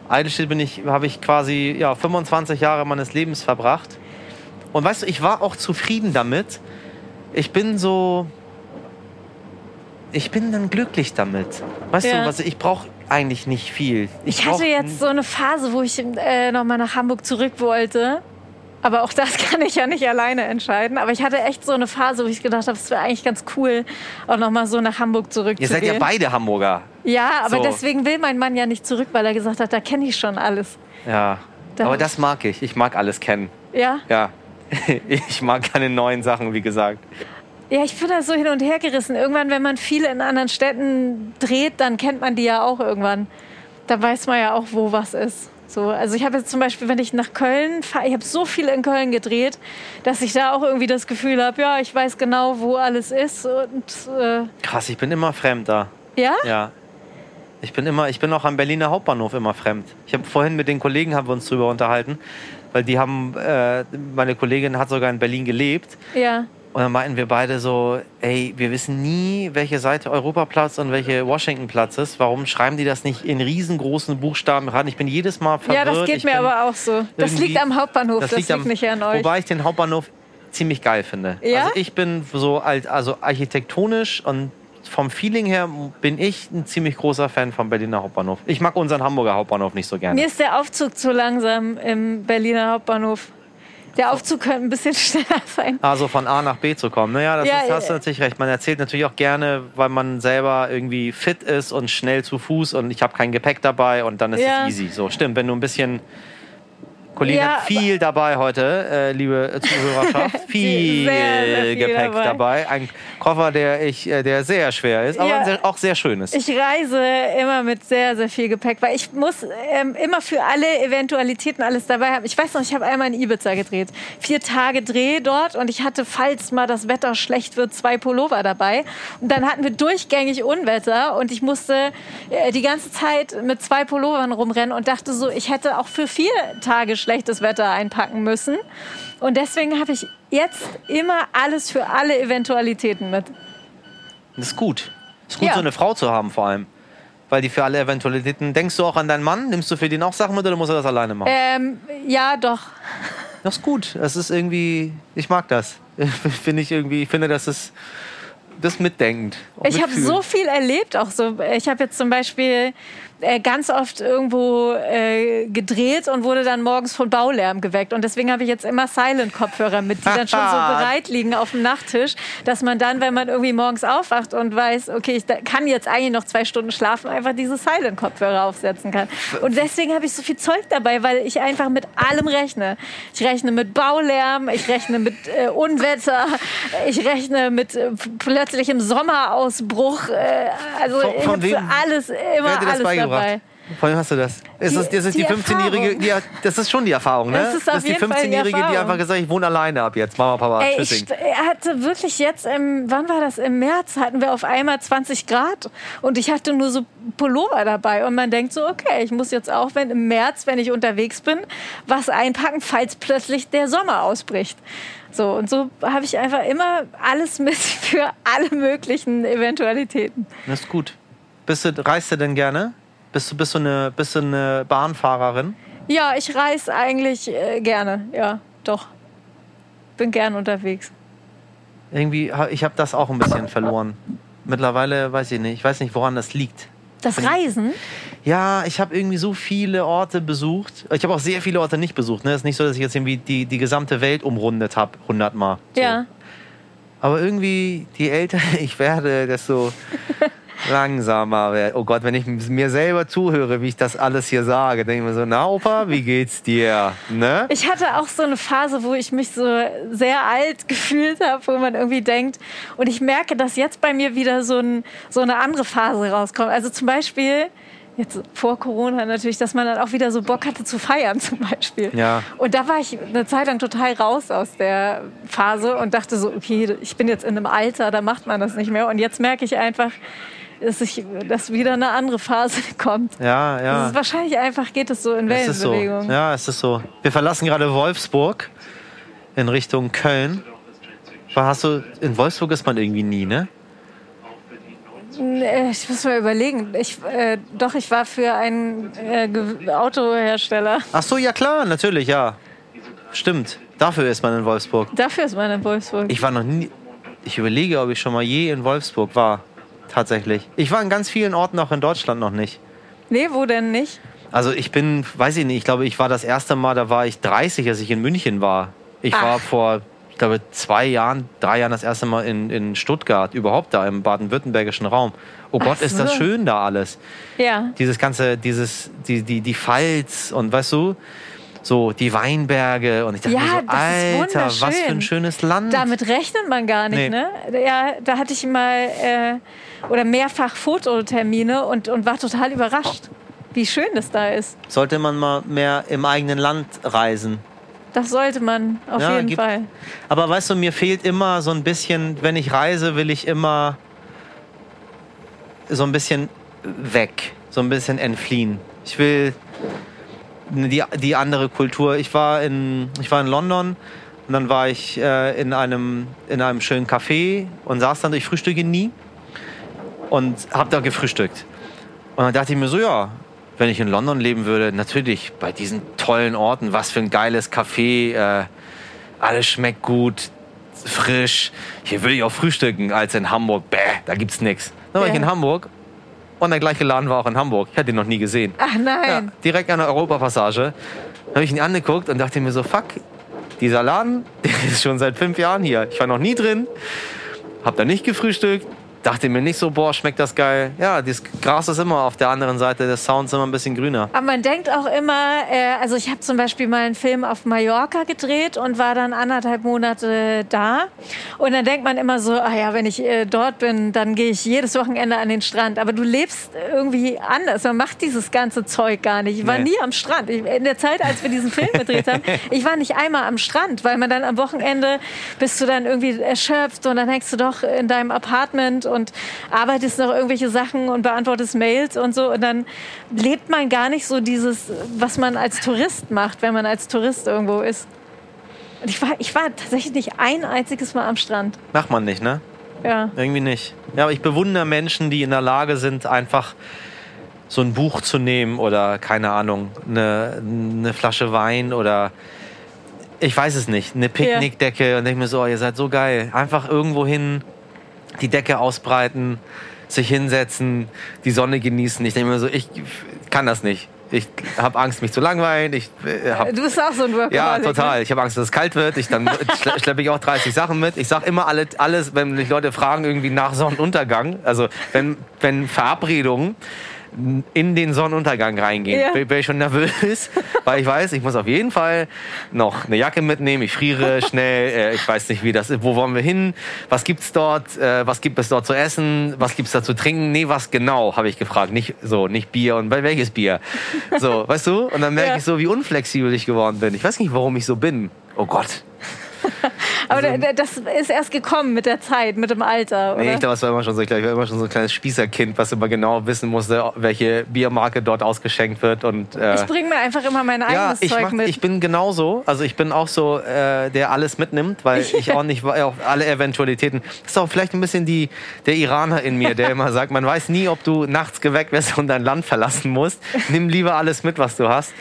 Eidelstedt bin ich, habe ich quasi ja, 25 Jahre meines Lebens verbracht. Und weißt du, ich war auch zufrieden damit. Ich bin so. Ich bin dann glücklich damit. Weißt Ja. du, was ich brauche eigentlich nicht viel. Ich brauch hatte jetzt so eine Phase, wo ich äh, nochmal nach Hamburg zurück wollte. Aber auch das kann ich ja nicht alleine entscheiden. Aber ich hatte echt so eine Phase, wo ich gedacht habe, es wäre eigentlich ganz cool, auch nochmal so nach Hamburg Ihr zurückzugehen. seid ja beide Hamburger. Ja, aber So. deswegen will mein Mann ja nicht zurück, weil er gesagt hat, da kenne ich schon alles. Ja. Da- Aber das mag ich. Ich mag alles kennen. Ja? Ja. Ich mag keine neuen Sachen, wie gesagt. Ja, ich bin da so hin und her gerissen. Irgendwann, wenn man viel in anderen Städten dreht, dann kennt man die ja auch irgendwann. Da weiß man ja auch, wo was ist. So, also ich habe jetzt zum Beispiel, wenn ich nach Köln fahre, ich habe so viel in Köln gedreht, dass ich da auch irgendwie das Gefühl habe, ja, ich weiß genau, wo alles ist. Und äh, Krass, ich bin immer fremd da. ja? Ja. Ich bin immer, ich bin auch am Berliner Hauptbahnhof immer fremd. Ich habe vorhin mit den Kollegen haben wir uns drüber unterhalten, weil die haben, äh, meine Kollegin hat sogar in Berlin gelebt Ja. Und dann meinten wir beide so, ey, wir wissen nie, welche Seite Europaplatz und welche Washingtonplatz ist. Warum schreiben die das nicht in riesengroßen Buchstaben ran? Ich bin jedes Mal verwirrt. Ja, das geht ich mir aber auch so. Das liegt am Hauptbahnhof, das, liegt, am- nicht an euch. Wobei ich den Hauptbahnhof ziemlich geil finde. Ja? Also ich bin so alt, also architektonisch und vom Feeling her bin ich ein ziemlich großer Fan vom Berliner Hauptbahnhof. Ich mag unseren Hamburger Hauptbahnhof nicht so gerne. Mir ist der Aufzug zu langsam im Berliner Hauptbahnhof. Der Aufzug könnte ein bisschen schneller sein. Also von A nach B zu kommen. Naja, das Ja, ist, hast du natürlich recht. Man erzählt natürlich auch gerne, weil man selber irgendwie fit ist und schnell zu Fuß und ich habe kein Gepäck dabei und dann ist es easy. So, stimmt, wenn du ein bisschen. Colleen Ja, hat viel dabei heute, äh, liebe Zuhörerschaft. Viel, Sehr, sehr viel Gepäck dabei. dabei. Ein Koffer, der, ich, äh, der sehr schwer ist, aber Ja. sehr, auch sehr schön ist. Ich reise immer mit sehr, sehr viel Gepäck, weil ich muss ähm, immer für alle Eventualitäten alles dabei haben. Ich weiß noch, ich habe einmal in Ibiza gedreht. Vier Tage Dreh dort und ich hatte, falls mal das Wetter schlecht wird, zwei Pullover dabei. Und dann hatten wir durchgängig Unwetter und ich musste äh, die ganze Zeit mit zwei Pullovern rumrennen und dachte so, ich hätte auch für vier Tage schlechtes Wetter einpacken müssen. Und deswegen habe ich jetzt immer alles für alle Eventualitäten mit. Das ist gut. ist gut, Ja. so eine Frau zu haben vor allem. Weil die für alle Eventualitäten. Denkst du auch an deinen Mann? Nimmst du für den auch Sachen mit oder muss er das alleine machen? Ähm, ja, doch. Das ist gut. Das ist irgendwie. Ich mag das. finde ich irgendwie. Ich finde, das ist. Das mitdenkend. Ich habe so viel erlebt, auch so. Ich habe jetzt zum Beispiel äh, ganz oft irgendwo äh, gedreht und wurde dann morgens von Baulärm geweckt. Und deswegen habe ich jetzt immer Silent-Kopfhörer mit, die dann schon so bereit liegen auf dem Nachttisch, dass man dann, wenn man irgendwie morgens aufwacht und weiß, okay, ich kann jetzt eigentlich noch zwei Stunden schlafen, einfach diese Silent-Kopfhörer aufsetzen kann. Und deswegen habe ich so viel Zeug dabei, weil ich einfach mit allem rechne. Ich rechne mit Baulärm, ich rechne mit äh, Unwetter, ich rechne mit äh, plötzlichem Sommerausbruch. Äh, also Von- von wem- alles immer alles beigebracht? Dabei. Von wem hast du das? Ist Die- das, das ist die, die 15-Jährige, Erfahrung. die, hat- das ist schon die Erfahrung, ne? Das ist auf ist die jeden Fall die 15-Jährige, die Erfahrung. einfach gesagt hat, ich wohne alleine ab jetzt. Mama, Papa, Ey, ich er hatte wirklich jetzt, im, wann war das? Im März hatten wir auf einmal 20 Grad und ich hatte nur so Pullover dabei und man denkt so, okay, ich muss jetzt auch, wenn im März, wenn ich unterwegs bin, was einpacken, falls plötzlich der Sommer ausbricht. So und so habe ich einfach immer alles mit für alle möglichen Eventualitäten. Das ist gut. Bist du, reist du denn gerne? Bist du, bist du, eine, bist du eine Bahnfahrerin? Ja, ich reise eigentlich äh, gerne, ja, doch. Bin gern unterwegs. Irgendwie, ich habe das auch ein bisschen verloren. Mittlerweile weiß ich nicht. Ich weiß nicht, woran das liegt. Das Reisen? Ja, ich habe irgendwie so viele Orte besucht. Ich habe auch sehr viele Orte nicht besucht. Ne? Es ist nicht so, dass ich jetzt irgendwie die, die gesamte Welt umrundet habe, hundertmal. So. Ja. Aber irgendwie, je älter ich werde, desto langsamer werde. Oh Gott, wenn ich mir selber zuhöre, wie ich das alles hier sage, denke ich mir so, na Opa, wie geht's dir? Ne? Ich hatte auch so eine Phase, wo ich mich so sehr alt gefühlt habe, wo man irgendwie denkt, und ich merke, dass jetzt bei mir wieder so, ein, so eine andere Phase rauskommt. Also zum Beispiel, jetzt vor Corona natürlich, dass man dann auch wieder so Bock hatte zu feiern zum Beispiel. Ja. Und da war ich eine Zeit lang total raus aus der Phase und dachte so, okay, ich bin jetzt in einem Alter, da macht man das nicht mehr. Und jetzt merke ich einfach, dass, ich, dass wieder eine andere Phase kommt. Ja, ja. ist wahrscheinlich einfach, geht es so in ist so. Wellenbewegung. Ja, es ist so. Wir verlassen gerade Wolfsburg in Richtung Köln. Hast du, in Wolfsburg ist man irgendwie nie, ne? Äh, Ich muss mal überlegen. Ich, äh, doch, ich war für einen äh, Autohersteller. Ach so, ja klar, natürlich, ja. Stimmt. Dafür ist man in Wolfsburg. Dafür ist man in Wolfsburg. Ich war noch nie. Ich überlege, ob ich schon mal je in Wolfsburg war. Tatsächlich. Ich war in ganz vielen Orten auch in Deutschland noch nicht. nee, wo denn nicht? Also ich bin, weiß ich nicht, ich glaube, ich war das erste Mal, da war ich 30, als ich in München war. Ich Ach. war vor, ich glaube, zwei Jahren, drei Jahren das erste Mal in, in Stuttgart, überhaupt da im baden-württembergischen Raum. Oh Gott, Ach ist das so. schön da alles. Ja. Dieses ganze, dieses, die, die, die Pfalz und weißt du, so die Weinberge und ich dachte Ja, mir so, das ist Alter, was für ein schönes Land. Damit rechnet man gar nicht, Nee. ne? Ja, da hatte ich mal äh, oder mehrfach Fototermine und, und war total überrascht, wie schön das da ist. Sollte man mal mehr im eigenen Land reisen. Das sollte man auf Ja, jeden gibt- Fall. Aber weißt du, mir fehlt immer so ein bisschen, wenn ich reise, will ich immer so ein bisschen weg, so ein bisschen entfliehen. Ich will die, die andere Kultur. Ich war in, ich war in London und dann war ich äh, in, einem, in einem schönen Café und saß dann, ich frühstücke nie und habe da gefrühstückt. Und dann dachte ich mir so, ja, wenn ich in London leben würde, natürlich bei diesen tollen Orten, was für ein geiles Café, äh, alles schmeckt gut, frisch. Hier würde ich auch frühstücken als in Hamburg. Bäh, da gibt's nichts. Dann war ich in Hamburg und der gleiche Laden war auch in Hamburg. Ich hatte ihn noch nie gesehen. Ach Ja, nein. direkt an der Europapassage. Da habe ich ihn angeguckt und dachte mir so, fuck, dieser Laden, der ist schon seit fünf Jahren hier. Ich war noch nie drin, hab da nicht gefrühstückt, dachte mir nicht so, boah, schmeckt das geil. Ja, das Gras ist immer auf der anderen Seite des Sounds immer ein bisschen grüner. Aber man denkt auch immer, äh, also ich habe zum Beispiel mal einen Film auf Mallorca gedreht und war dann anderthalb Monate da. Und dann denkt man immer so, ah ja, wenn ich äh, dort bin, dann gehe ich jedes Wochenende an den Strand. Aber du lebst irgendwie anders. Man macht dieses ganze Zeug gar nicht. Ich war Nee. nie am Strand. Ich, in der Zeit, als wir diesen Film gedreht haben, ich war nicht einmal am Strand, weil man dann am Wochenende bist du dann irgendwie erschöpft und dann hängst du doch in deinem Apartment und arbeitest noch irgendwelche Sachen und beantwortest Mails und so. Und dann lebt man gar nicht so dieses, was man als Tourist macht, wenn man als Tourist irgendwo ist. Und ich war, ich war tatsächlich nicht ein einziges Mal am Strand. Macht man nicht, ne? Ja. Irgendwie nicht. Ja, aber ich bewundere Menschen, die in der Lage sind, einfach so ein Buch zu nehmen oder, keine Ahnung, eine, eine Flasche Wein oder ich weiß es nicht, eine Picknickdecke und denke mir so, oh, ihr seid so geil. Einfach irgendwo hin, die Decke ausbreiten, sich hinsetzen, die Sonne genießen. Ich denke mir so, ich kann das nicht. Ich habe Angst, mich zu langweilen. Ich äh, hab, Du bist auch so ein Workaholic. ja, Ne? total. Ich habe Angst, dass es kalt wird. Ich dann schle schleppe ich auch 30 Sachen mit. Ich sage immer alle, alles, wenn mich Leute fragen, irgendwie nach Sonnenuntergang. Also wenn, wenn Verabredungen in den Sonnenuntergang reingehen, Ja. bin bin ich schon nervös, weil ich weiß, ich muss auf jeden Fall noch eine Jacke mitnehmen. Ich friere schnell. Äh, ich weiß nicht, wie das ist. Wo wollen wir hin? Was gibt's dort? Äh, was gibt es dort zu essen? Was gibt's da zu trinken? Nee, was genau? Habe ich gefragt. Nicht so, nicht Bier und bei welches Bier? So, weißt du? Und dann merke Ja. ich so, wie unflexibel ich geworden bin. Ich weiß nicht, warum ich so bin. Oh Gott. Aber da- das ist erst gekommen mit der Zeit, mit dem Alter, oder? Nee, ich glaube, es war immer schon so. Ich, glaub, ich war immer schon so ein kleines Spießerkind, was immer genau wissen musste, welche Biermarke dort ausgeschenkt wird. Und, äh, ich bringe mir einfach immer mein ja, eigenes ich, Zeug mach, mit. ich bin genauso. Also ich bin auch so, äh, der alles mitnimmt, weil ich auch nicht auf alle Eventualitäten. Das ist auch vielleicht ein bisschen die, der Iraner in mir, der immer sagt, man weiß nie, ob du nachts geweckt wirst und dein Land verlassen musst. Nimm lieber alles mit, was du hast.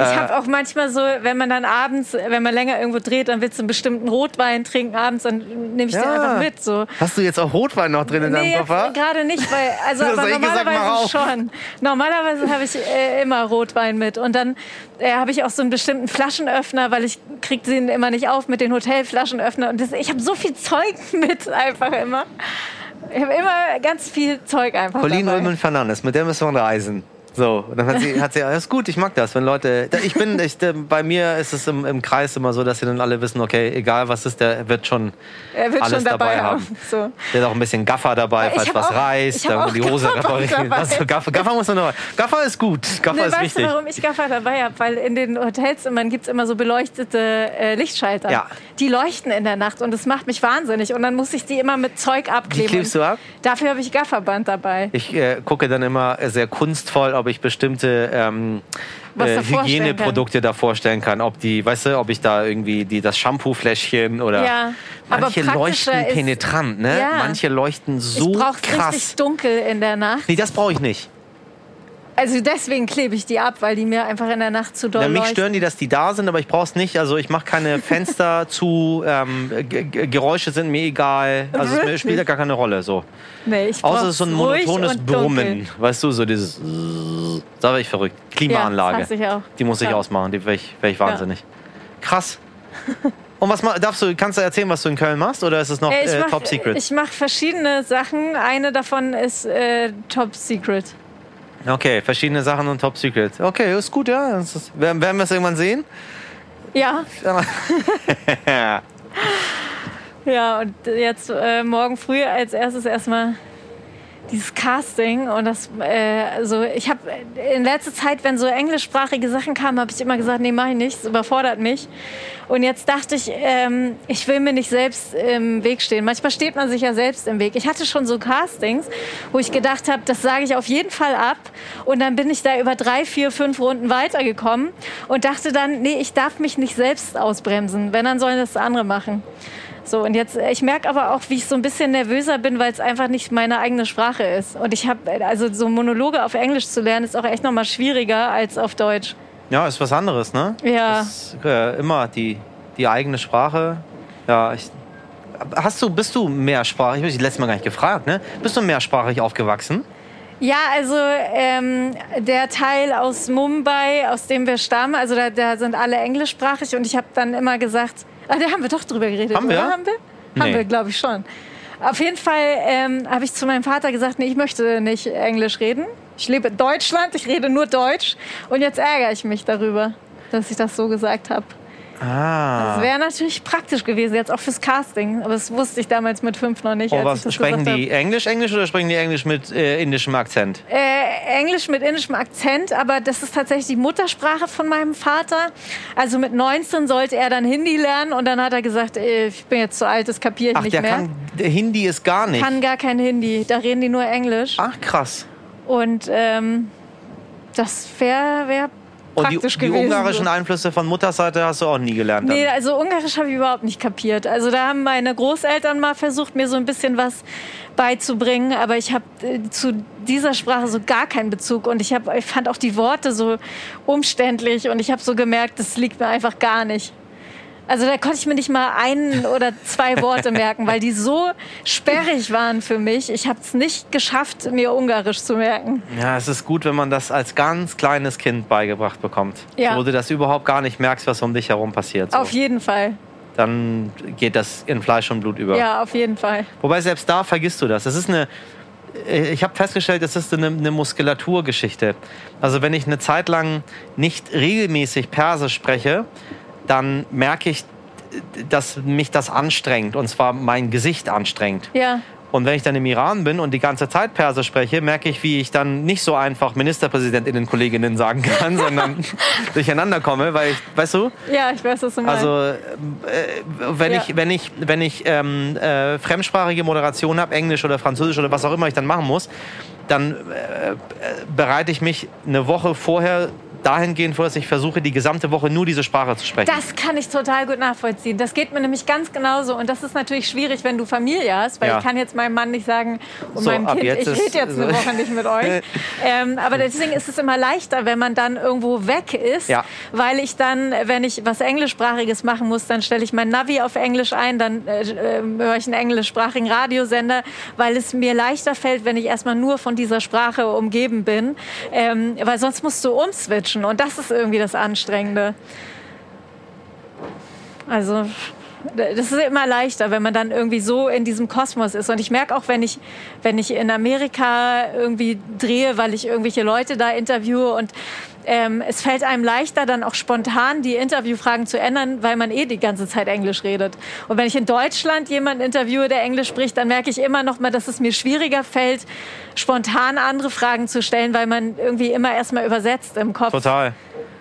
Ich habe auch manchmal so, wenn man dann abends, wenn man länger irgendwo dreht, dann willst du einen bestimmten Rotwein trinken abends, dann nehme ich den einfach mit. So. Hast du jetzt auch Rotwein noch drin in Nee, deinem Koffer? gerade nicht, weil, also aber gesagt, normalerweise auf. schon. Normalerweise habe ich äh, immer Rotwein mit und dann äh, habe ich auch so einen bestimmten Flaschenöffner, weil ich krieg den immer nicht auf mit den Hotelflaschenöffner und das, ich habe so viel Zeug mit einfach immer. Ich habe immer ganz viel Zeug einfach Colleen dabei. Ulmen Fernandes, mit der müssen wir reisen. So, und dann hat sie, hat sie, alles gut, ich mag das, wenn Leute, ich bin, ich, bei mir ist es im, im Kreis immer so, dass sie dann alle wissen, okay, egal was ist, der wird schon er wird alles schon dabei, dabei haben. So. Der hat auch ein bisschen Gaffer dabei, falls was auch- reißt, dann die Hose Gaffer reparieren. Gaffer, Gaffer muss man noch. Gaffer ist gut, Gaffer Ne, ist weißt wichtig. du, warum ich Gaffer dabei habe? Weil in den Hotels immer gibt es immer so beleuchtete äh, Lichtschalter. Ja. Die leuchten in der Nacht und das macht mich wahnsinnig. Und dann muss ich die immer mit Zeug abkleben. Wie klebst du ab? Dafür habe ich Gafferband dabei. Ich äh, gucke dann immer sehr kunstvoll, ob ich bestimmte ähm, äh, Hygieneprodukte da vorstellen kann. Ob die, weißt du, ob ich da irgendwie die, das Shampoo-Fläschchen oder Ja, manche leuchten ist- penetrant, ne? Ja. Manche leuchten so ich krass. richtig dunkel in der Nacht. Nee, das brauche ich nicht. Also deswegen klebe ich die ab, weil die mir einfach in der Nacht zu doll Na, mich leuchten. stören die, dass die da sind, aber ich brauche es nicht. Also ich mache keine Fenster zu, ähm, Geräusche sind mir egal. Also es Wirklich? spielt ja gar keine Rolle. So. Nee, ich Außer es ist so ein monotones und dunkel. Brummen. Weißt du, so dieses. Da wäre ich verrückt. Klimaanlage. Ja. Die muss ich Ja. ausmachen, die wäre ich, wär ich wahnsinnig. Krass. Und was darfst du, kannst du erzählen, was du in Köln machst oder ist es noch Äh, äh, mach- Top Secret? Ich mache verschiedene Sachen. Eine davon ist äh, Top Secret. Okay, verschiedene Sachen und Top Secret. Okay, ist gut, ja. Ist, werden, wir es irgendwann sehen? Ja, Ja. ja. Und jetzt äh, morgen früh als erstes erstmal dieses Casting und das äh, also ich habe in letzter Zeit wenn so englischsprachige Sachen kamen habe ich immer gesagt nee mach ich nicht das überfordert mich. Und jetzt dachte ich ähm, ich will mir nicht selbst im Weg stehen. Manchmal steht man sich ja selbst im Weg. Ich hatte schon so Castings wo ich gedacht habe das sage ich auf jeden Fall ab. Und dann bin ich da über drei vier fünf Runden weitergekommen und dachte dann nee ich darf mich nicht selbst ausbremsen wenn dann sollen das andere machen so, und jetzt, äh, ich merke aber auch, wie ich so ein bisschen nervöser bin, weil es einfach nicht meine eigene Sprache ist. Und ich habe, also so Monologe auf Englisch zu lernen, ist auch echt nochmal schwieriger als auf Deutsch. ja, ist was anderes, ne? Ja. Ist, äh, immer die, die eigene Sprache. Ja, ich, hast du, bist du mehrsprachig? Ich habe dich letztes Mal gar nicht gefragt, ne? Bist du mehrsprachig aufgewachsen? Ja, also ähm, der Teil aus Mumbai, aus dem wir stammen, also da, da sind alle englischsprachig und ich habe dann immer gesagt, ah, da haben wir doch drüber geredet, Haben wir? oder? Haben wir? Haben Nee. wir, glaube ich schon. Auf jeden Fall ähm, habe ich zu meinem Vater gesagt, nee, ich möchte nicht Englisch reden. Ich lebe in Deutschland, ich rede nur Deutsch und jetzt ärgere ich mich darüber, dass ich das so gesagt habe. Ah. Das wäre natürlich praktisch gewesen, jetzt auch fürs Casting. Aber das wusste ich damals mit fünf noch nicht. Oh, was, sprechen die Englisch, Englisch oder sprechen die Englisch mit äh, indischem Akzent? Äh, Englisch mit indischem Akzent, aber das ist tatsächlich die Muttersprache von meinem Vater. Also mit 19 sollte er dann Hindi lernen und dann hat er gesagt, äh, ich bin jetzt zu alt, das kapiere ich Ach, nicht der mehr. kann, der Hindi ist gar nicht. kann gar kein Hindi, da reden die nur Englisch. Ach, krass. Und ähm, das wäre wär Und die, die ungarischen so. Einflüsse von Mutterseite hast du auch nie gelernt. Dann. Nee, also Ungarisch habe ich überhaupt nicht kapiert. Also da haben meine Großeltern mal versucht, mir so ein bisschen was beizubringen, aber ich habe äh, zu dieser Sprache so gar keinen Bezug und ich, hab, ich fand auch die Worte so umständlich und ich habe so gemerkt, das liegt mir einfach gar nicht. Also da konnte ich mir nicht mal ein oder zwei Worte merken, weil die so sperrig waren für mich. Ich habe es nicht geschafft, mir Ungarisch zu merken. Ja, es ist gut, wenn man das als ganz kleines Kind beigebracht bekommt. Ja. Wo du das überhaupt gar nicht merkst, was um dich herum passiert. So. Auf jeden Fall. Dann geht das in Fleisch und Blut über. Ja, auf jeden Fall. Wobei selbst da vergisst du das. Das ist eine. Ich habe festgestellt, das ist eine, eine Muskulaturgeschichte. Also wenn ich eine Zeit lang nicht regelmäßig Persisch spreche, dann merke ich, dass mich das anstrengt. Und zwar mein Gesicht anstrengt. Ja. Und wenn ich dann im Iran bin und die ganze Zeit Persisch spreche, merke ich, wie ich dann nicht so einfach Ministerpräsidentinnen, Kolleginnen sagen kann, sondern durcheinander komme, weil ich, weißt du, Ja, ich weiß, was du meinst. also äh, wenn Ja. ich wenn ich wenn ich ähm, äh, fremdsprachige Moderation habe, Englisch oder Französisch oder was auch immer ich dann machen muss, dann äh, äh, bereite ich mich eine Woche vorher dahingehend vor, dass ich versuche, die gesamte Woche nur diese Sprache zu sprechen. Das kann ich total gut nachvollziehen. Das geht mir nämlich ganz genauso. Und das ist natürlich schwierig, wenn du Familie hast, weil Ja. ich kann jetzt meinem Mann nicht sagen, und So, meinem Kind, ich rede jetzt eine Woche nicht mit euch. ähm, aber deswegen ist es immer leichter, wenn man dann irgendwo weg ist, Ja. weil ich dann, wenn ich was Englischsprachiges machen muss, dann stelle ich mein Navi auf Englisch ein, dann äh, äh, höre ich einen englischsprachigen Radiosender, weil es mir leichter fällt, wenn ich erstmal nur von dieser Sprache umgeben bin, ähm, weil sonst musst du umswitchen und das ist irgendwie das Anstrengende. Also Das ist immer leichter, wenn man dann irgendwie so in diesem Kosmos ist. Und ich merke auch, wenn ich, wenn ich in Amerika irgendwie drehe, weil ich irgendwelche Leute da interviewe und ähm, es fällt einem leichter, dann auch spontan die Interviewfragen zu ändern, weil man eh die ganze Zeit Englisch redet. Und wenn ich in Deutschland jemanden interviewe, der Englisch spricht, dann merke ich immer noch mal, dass es mir schwieriger fällt, spontan andere Fragen zu stellen, weil man irgendwie immer erstmal übersetzt im Kopf. Total.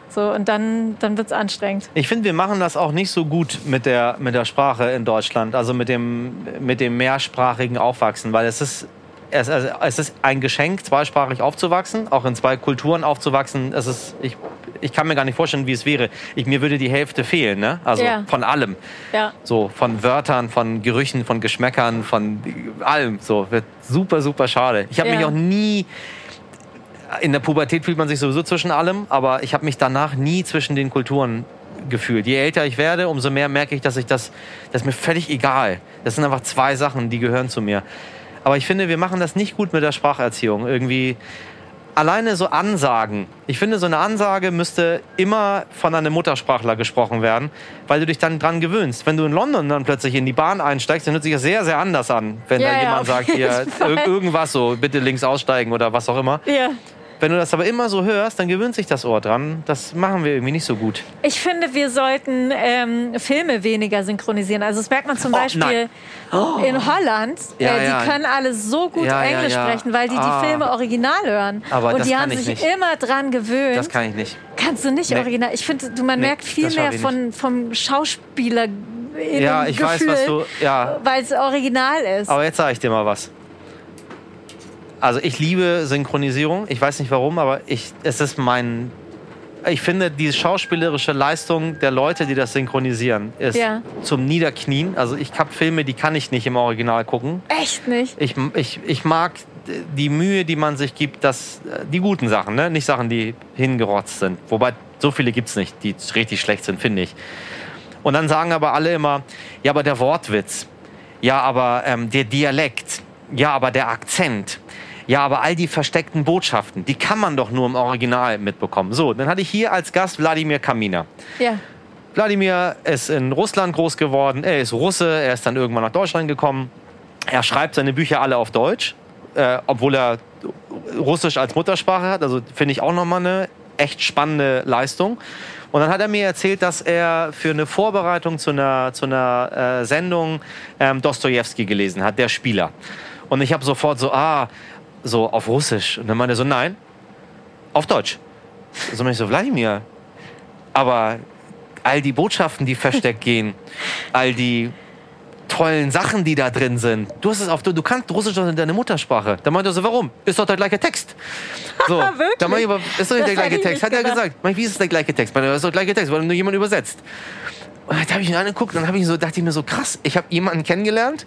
So, und dann, dann wird es anstrengend. Ich finde, wir machen das auch nicht so gut mit der, mit der Sprache in Deutschland, also mit dem, mit dem mehrsprachigen Aufwachsen, weil es ist es, also, es ist ein Geschenk, zweisprachig aufzuwachsen, auch in zwei Kulturen aufzuwachsen. Es ist, ich, ich kann mir gar nicht vorstellen, wie es wäre. Ich, mir würde die Hälfte fehlen, ne? Also Ja. von allem. Ja. So von Wörtern, von Gerüchen, von Geschmäckern, von allem. So wird super, super schade. Ich habe Ja. mich auch nie in der Pubertät fühlt man sich sowieso zwischen allem, aber ich habe mich danach nie zwischen den Kulturen gefühlt. Je älter ich werde, umso mehr merke ich, dass ich das, das ist mir völlig egal. Das sind einfach zwei Sachen, die gehören zu mir. Aber ich finde, wir machen das nicht gut mit der Spracherziehung. Irgendwie alleine so Ansagen. Ich finde, so eine Ansage müsste immer von einem Muttersprachler gesprochen werden, weil du dich dann dran gewöhnst. Wenn du in London dann plötzlich in die Bahn einsteigst, dann hört sich das sehr, sehr anders an, wenn Ja, da ja, jemand auf sagt, hier Fall. irgendwas so, bitte links aussteigen oder was auch immer. Ja. Wenn du das aber immer so hörst, dann gewöhnt sich das Ohr dran. Das machen wir irgendwie nicht so gut. Ich finde, wir sollten ähm, Filme weniger synchronisieren. Also das merkt man zum Oh, Beispiel in Holland. Ja, äh, die ja. können alle so gut Ja, Englisch sprechen, weil die Ah. die Filme original hören. Aber Und die haben ich sich nicht. immer dran gewöhnt. Das kann ich nicht. Kannst du nicht Nee. original. Ich finde, man Nee, merkt viel mehr von, vom Schauspieler. in Ja, ich weiß, Gefühl, was du. Ja, Weil es original ist. aber jetzt sage ich dir mal was. Also ich liebe Synchronisierung. Ich weiß nicht warum, aber ich, es ist mein. Ich finde, die schauspielerische Leistung der Leute, die das synchronisieren, ist Ja. zum Niederknien. Also ich habe Filme, die kann ich nicht im Original gucken. Echt nicht. Ich, ich, ich mag die Mühe, die man sich gibt, dass die guten Sachen, ne? nicht Sachen, die hingerotzt sind. Wobei so viele gibt es nicht, die richtig schlecht sind, finde ich. Und dann sagen aber alle immer, ja, aber der Wortwitz, ja, aber ähm, der Dialekt, ja, aber der Akzent, ja, aber all die versteckten Botschaften, die kann man doch nur im Original mitbekommen. So, dann hatte ich hier als Gast Wladimir Kamina. Ja. Wladimir ist in Russland groß geworden. Er ist Russe. Er ist dann irgendwann nach Deutschland gekommen. Er schreibt seine Bücher alle auf Deutsch, äh, obwohl er Russisch als Muttersprache hat. Also finde ich auch nochmal eine echt spannende Leistung. Und dann hat er mir erzählt, dass er für eine Vorbereitung zu einer, zu einer äh, Sendung ähm, Dostoevsky gelesen hat, der Spieler. Und ich habe sofort so, ah, so auf Russisch. Und dann meinte er so, nein, auf Deutsch. So bin ich so, Wladimir, aber all die Botschaften, die versteckt gehen, all die tollen Sachen, die da drin sind. Du hast es auf, du, du kannst Russisch doch in deine Muttersprache. Da meinte er so, warum? Ist doch der gleiche Text. So, Wirklich? da meinte ich, aber ist doch nicht Das der gleiche Text. Hat er gesagt. Meinte wie ist es der gleiche Text? Meinte Das ist doch der gleiche Text, weil nur jemand übersetzt. Und da habe ich ihn angeguckt dann habe ich so, dachte ich mir so, krass, ich habe jemanden kennengelernt.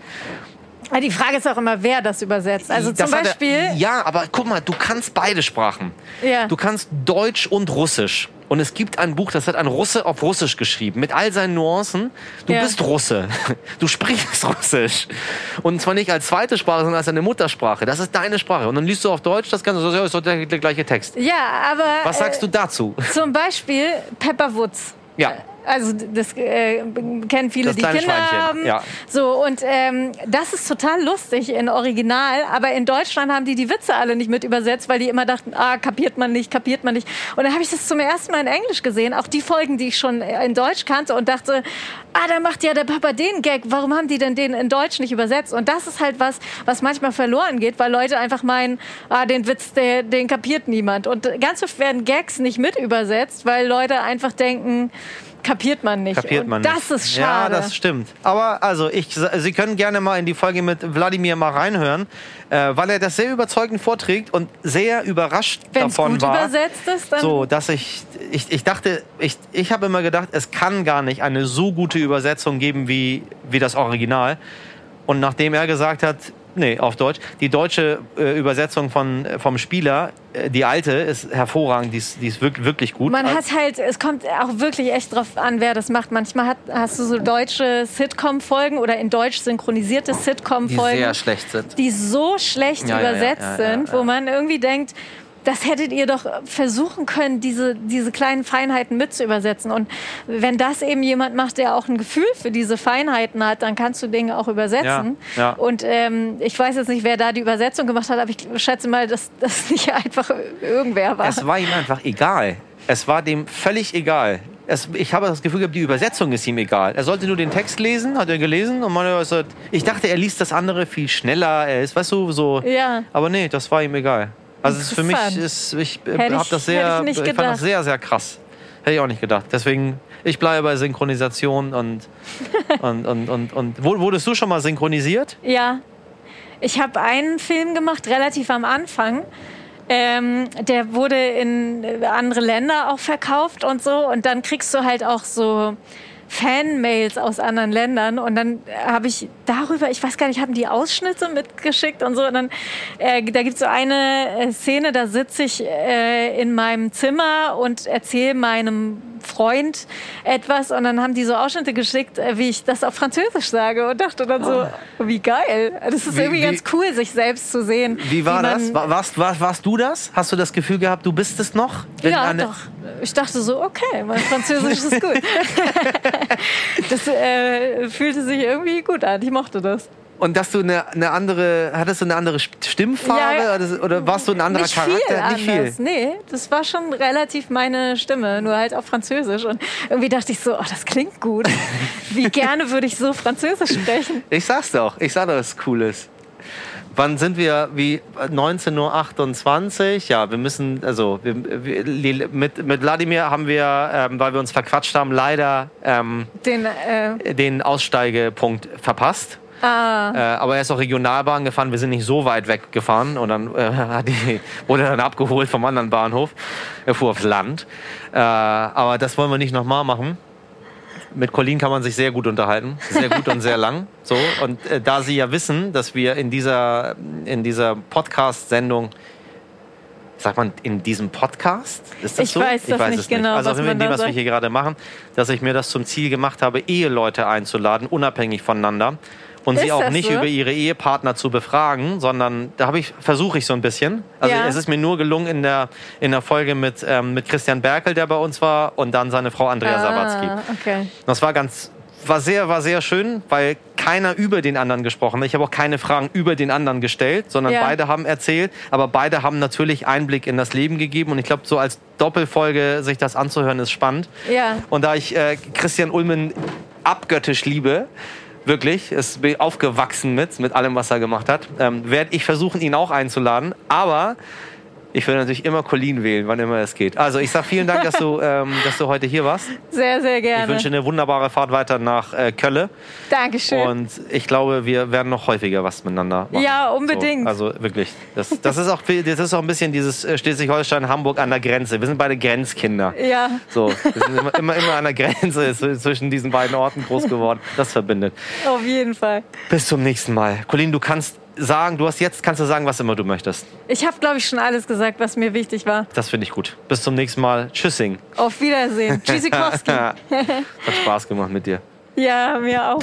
Aber Die Frage ist auch immer, wer das übersetzt. Also zum Das er- Beispiel. ja, aber guck mal, du kannst beide Sprachen. Ja. Du kannst Deutsch und Russisch. Und es gibt ein Buch, das hat ein Russe auf Russisch geschrieben, mit all seinen Nuancen. Du Ja. bist Russe. Du sprichst Russisch. Und zwar nicht als zweite Sprache, sondern als deine Muttersprache. Das ist deine Sprache. Und dann liest du auf Deutsch, das Ganze, das ist doch der, der gleiche Text. Ja, aber. Was sagst äh, du dazu? Zum Beispiel Pepper Woods. Ja. Also das äh, kennen viele, Das die Kinder haben. ja. So und ähm, das ist total lustig in Original, aber in Deutschland haben die die Witze alle nicht mit übersetzt, weil die immer dachten, ah kapiert man nicht, kapiert man nicht. Und dann habe ich das zum ersten Mal in Englisch gesehen, auch die Folgen, die ich schon in Deutsch kannte und dachte, ah da macht ja der Papa den Gag, warum haben die denn den in Deutsch nicht übersetzt? Und das ist halt was, was manchmal verloren geht, weil Leute einfach meinen, ah den Witz, der, den kapiert niemand. Und ganz oft werden Gags nicht mit übersetzt, weil Leute einfach denken kapiert man nicht. Kapiert man und nicht. das ist Ja, schade. das stimmt. Aber also, ich, Sie können gerne mal in die Folge mit Wladimir mal reinhören, äh, weil er das sehr überzeugend vorträgt und sehr überrascht Wenn es davon gut war. übersetzt ist, dann So, dass ich, ich, ich dachte, ich, ich habe immer gedacht, es kann gar nicht eine so gute Übersetzung geben wie, wie das Original. Und nachdem er gesagt hat, nee, auf Deutsch, die deutsche äh, Übersetzung von, äh, vom Spieler, äh, die alte, ist hervorragend, die ist, die ist wirklich, wirklich gut. man hat halt, es kommt auch wirklich echt drauf an, wer das macht. Manchmal hat, hast du so deutsche Sitcom-Folgen oder in Deutsch synchronisierte die Sitcom-Folgen. sehr schlecht sind. die so schlecht Ja, übersetzt ja, ja, sind, wo man irgendwie denkt, das hättet ihr doch versuchen können, diese, diese kleinen Feinheiten mit zu übersetzen. Und wenn das eben jemand macht, der auch ein Gefühl für diese Feinheiten hat, dann kannst du Dinge auch übersetzen. Ja, ja. Und ähm, ich weiß jetzt nicht, wer da die Übersetzung gemacht hat, aber ich schätze mal, dass das nicht einfach irgendwer war. Es war ihm einfach egal. Es war dem völlig egal. Es, ich habe das Gefühl gehabt, die Übersetzung ist ihm egal. Er sollte nur den Text lesen, hat er gelesen. Und man, ich dachte, er liest das andere viel schneller. Er ist, weißt du, so. Ja. Aber nee, das war ihm egal. Also ist für mich ist, ich Hätte habe das sehr, ich ich fand das sehr, sehr krass. Hätte ich auch nicht gedacht. Deswegen, ich bleibe bei Synchronisation und, und, und, und, und. Wurdest du schon mal synchronisiert? Ja. Ich habe einen Film gemacht, relativ am Anfang. Ähm, der wurde in äh, andere Länder auch verkauft und so. Und dann kriegst du halt auch so Fanmails aus anderen Ländern. Und dann habe ich darüber, ich weiß gar nicht, haben die Ausschnitte mitgeschickt und so. Und dann, äh, da gibt es so eine äh, Szene, da sitze ich äh, in meinem Zimmer und erzähle meinem Freund etwas. Und dann haben die so Ausschnitte geschickt, äh, wie ich das auf Französisch sage. Und dachte dann so, wie geil. Das ist Wie- irgendwie wie- ganz cool, sich selbst zu sehen. Wie war man- das? War, warst, war, warst du das? Hast du das Gefühl gehabt, du bist es noch? Ja, doch. Ich dachte so, okay, mein Französisch ist gut. das äh, fühlte sich irgendwie gut an. Ich mochte das. Und dass du eine, eine andere, hattest du eine andere Stimmfarbe Ja, oder, oder warst du ein anderer nicht Charakter? Viel Nicht viel. anders. Nee, das war schon relativ meine Stimme, nur halt auf Französisch. Und irgendwie dachte ich so, oh, das klingt gut. Wie gerne würde ich so Französisch sprechen. Ich sag's doch, ich sag doch, dass es cool ist. Wann sind wir? Wie 19.28 Uhr? Ja, wir müssen, also wir, wir, mit, mit Wladimir haben wir, ähm, weil wir uns verquatscht haben, leider ähm, Den, äh, den Aussteigepunkt verpasst. ah, Äh, aber er ist auch Regionalbahn gefahren. Wir sind nicht so weit weg gefahren. Und dann äh, die, wurde er dann abgeholt vom anderen Bahnhof. Er fuhr aufs Land. Äh, aber das wollen wir nicht nochmal machen. Mit Colleen kann man sich sehr gut unterhalten. Sehr gut und sehr lang. So. Und äh, da Sie ja wissen, dass wir in dieser, in dieser Podcast-Sendung Sagt man in diesem Podcast? Ist das Ich so? weiß das nicht genau, Also was in dem, was wir hier gerade machen, dass ich mir das zum Ziel gemacht habe, Eheleute einzuladen, unabhängig voneinander. Und sie Ist auch das nicht so? über ihre Ehepartner zu befragen, sondern da habe ich versuche ich so ein bisschen. Also Ja. es ist mir nur gelungen in der in der Folge mit ähm, mit Christian Berkel, der bei uns war, und dann seine Frau Andrea Sawatzki. ah, okay. Das war ganz, war sehr, war sehr schön, weil keiner über den anderen gesprochen hat. Ich habe auch keine Fragen über den anderen gestellt, sondern Ja. beide haben erzählt. Aber beide haben natürlich Einblick in das Leben gegeben. Und ich glaube, so als Doppelfolge sich das anzuhören, ist spannend. Ja. Und da ich äh, Christian Ulmen abgöttisch liebe, wirklich, ist bin aufgewachsen mit, mit allem, was er gemacht hat, ähm, werde ich versuchen, ihn auch einzuladen. Aber ich will natürlich immer Colleen wählen, wann immer es geht. Also ich sage vielen Dank, dass du, ähm, dass du heute hier warst. Sehr, sehr gerne. Ich wünsche eine wunderbare Fahrt weiter nach äh, Kölle. Dankeschön. Und ich glaube, wir werden noch häufiger was miteinander machen. Ja, unbedingt. So, also wirklich. Das, das, ist auch, das ist auch ein bisschen dieses äh, Schleswig-Holstein-Hamburg an der Grenze. Wir sind beide Grenzkinder. ja. So, wir sind immer, immer, immer an der Grenze zw- zwischen diesen beiden Orten groß geworden. Das verbindet. Auf jeden Fall. Bis zum nächsten Mal. Colin, du kannst sagen, du hast jetzt, kannst du sagen, was immer du möchtest. Ich habe, glaube ich, schon alles gesagt, was mir wichtig war. Das finde ich gut. Bis zum nächsten Mal. Tschüssing. Auf Wiedersehen. Tschüssikowski. Hat Spaß gemacht mit dir. ja, mir auch.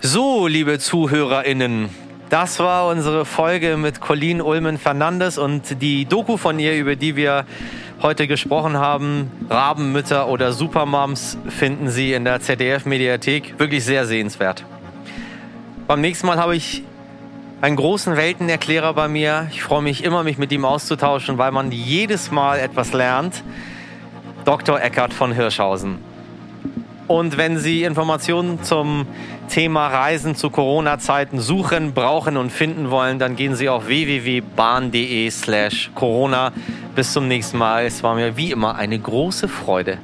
So, liebe ZuhörerInnen, das war unsere Folge mit Colleen Ulmen Fernandes und die Doku von ihr, über die wir heute gesprochen haben, Rabenmütter oder Supermoms, finden Sie in der ZDF-Mediathek. Wirklich sehr sehenswert. Beim nächsten Mal habe ich einen großen Weltenerklärer bei mir. Ich freue mich immer, mich mit ihm auszutauschen, weil man jedes Mal etwas lernt. Dr. Eckart von Hirschhausen. Und wenn Sie Informationen zum Thema Reisen zu Corona-Zeiten suchen, brauchen und finden wollen, dann gehen Sie auf www.bahn.de slash Corona. Bis zum nächsten Mal. Es war mir wie immer eine große Freude.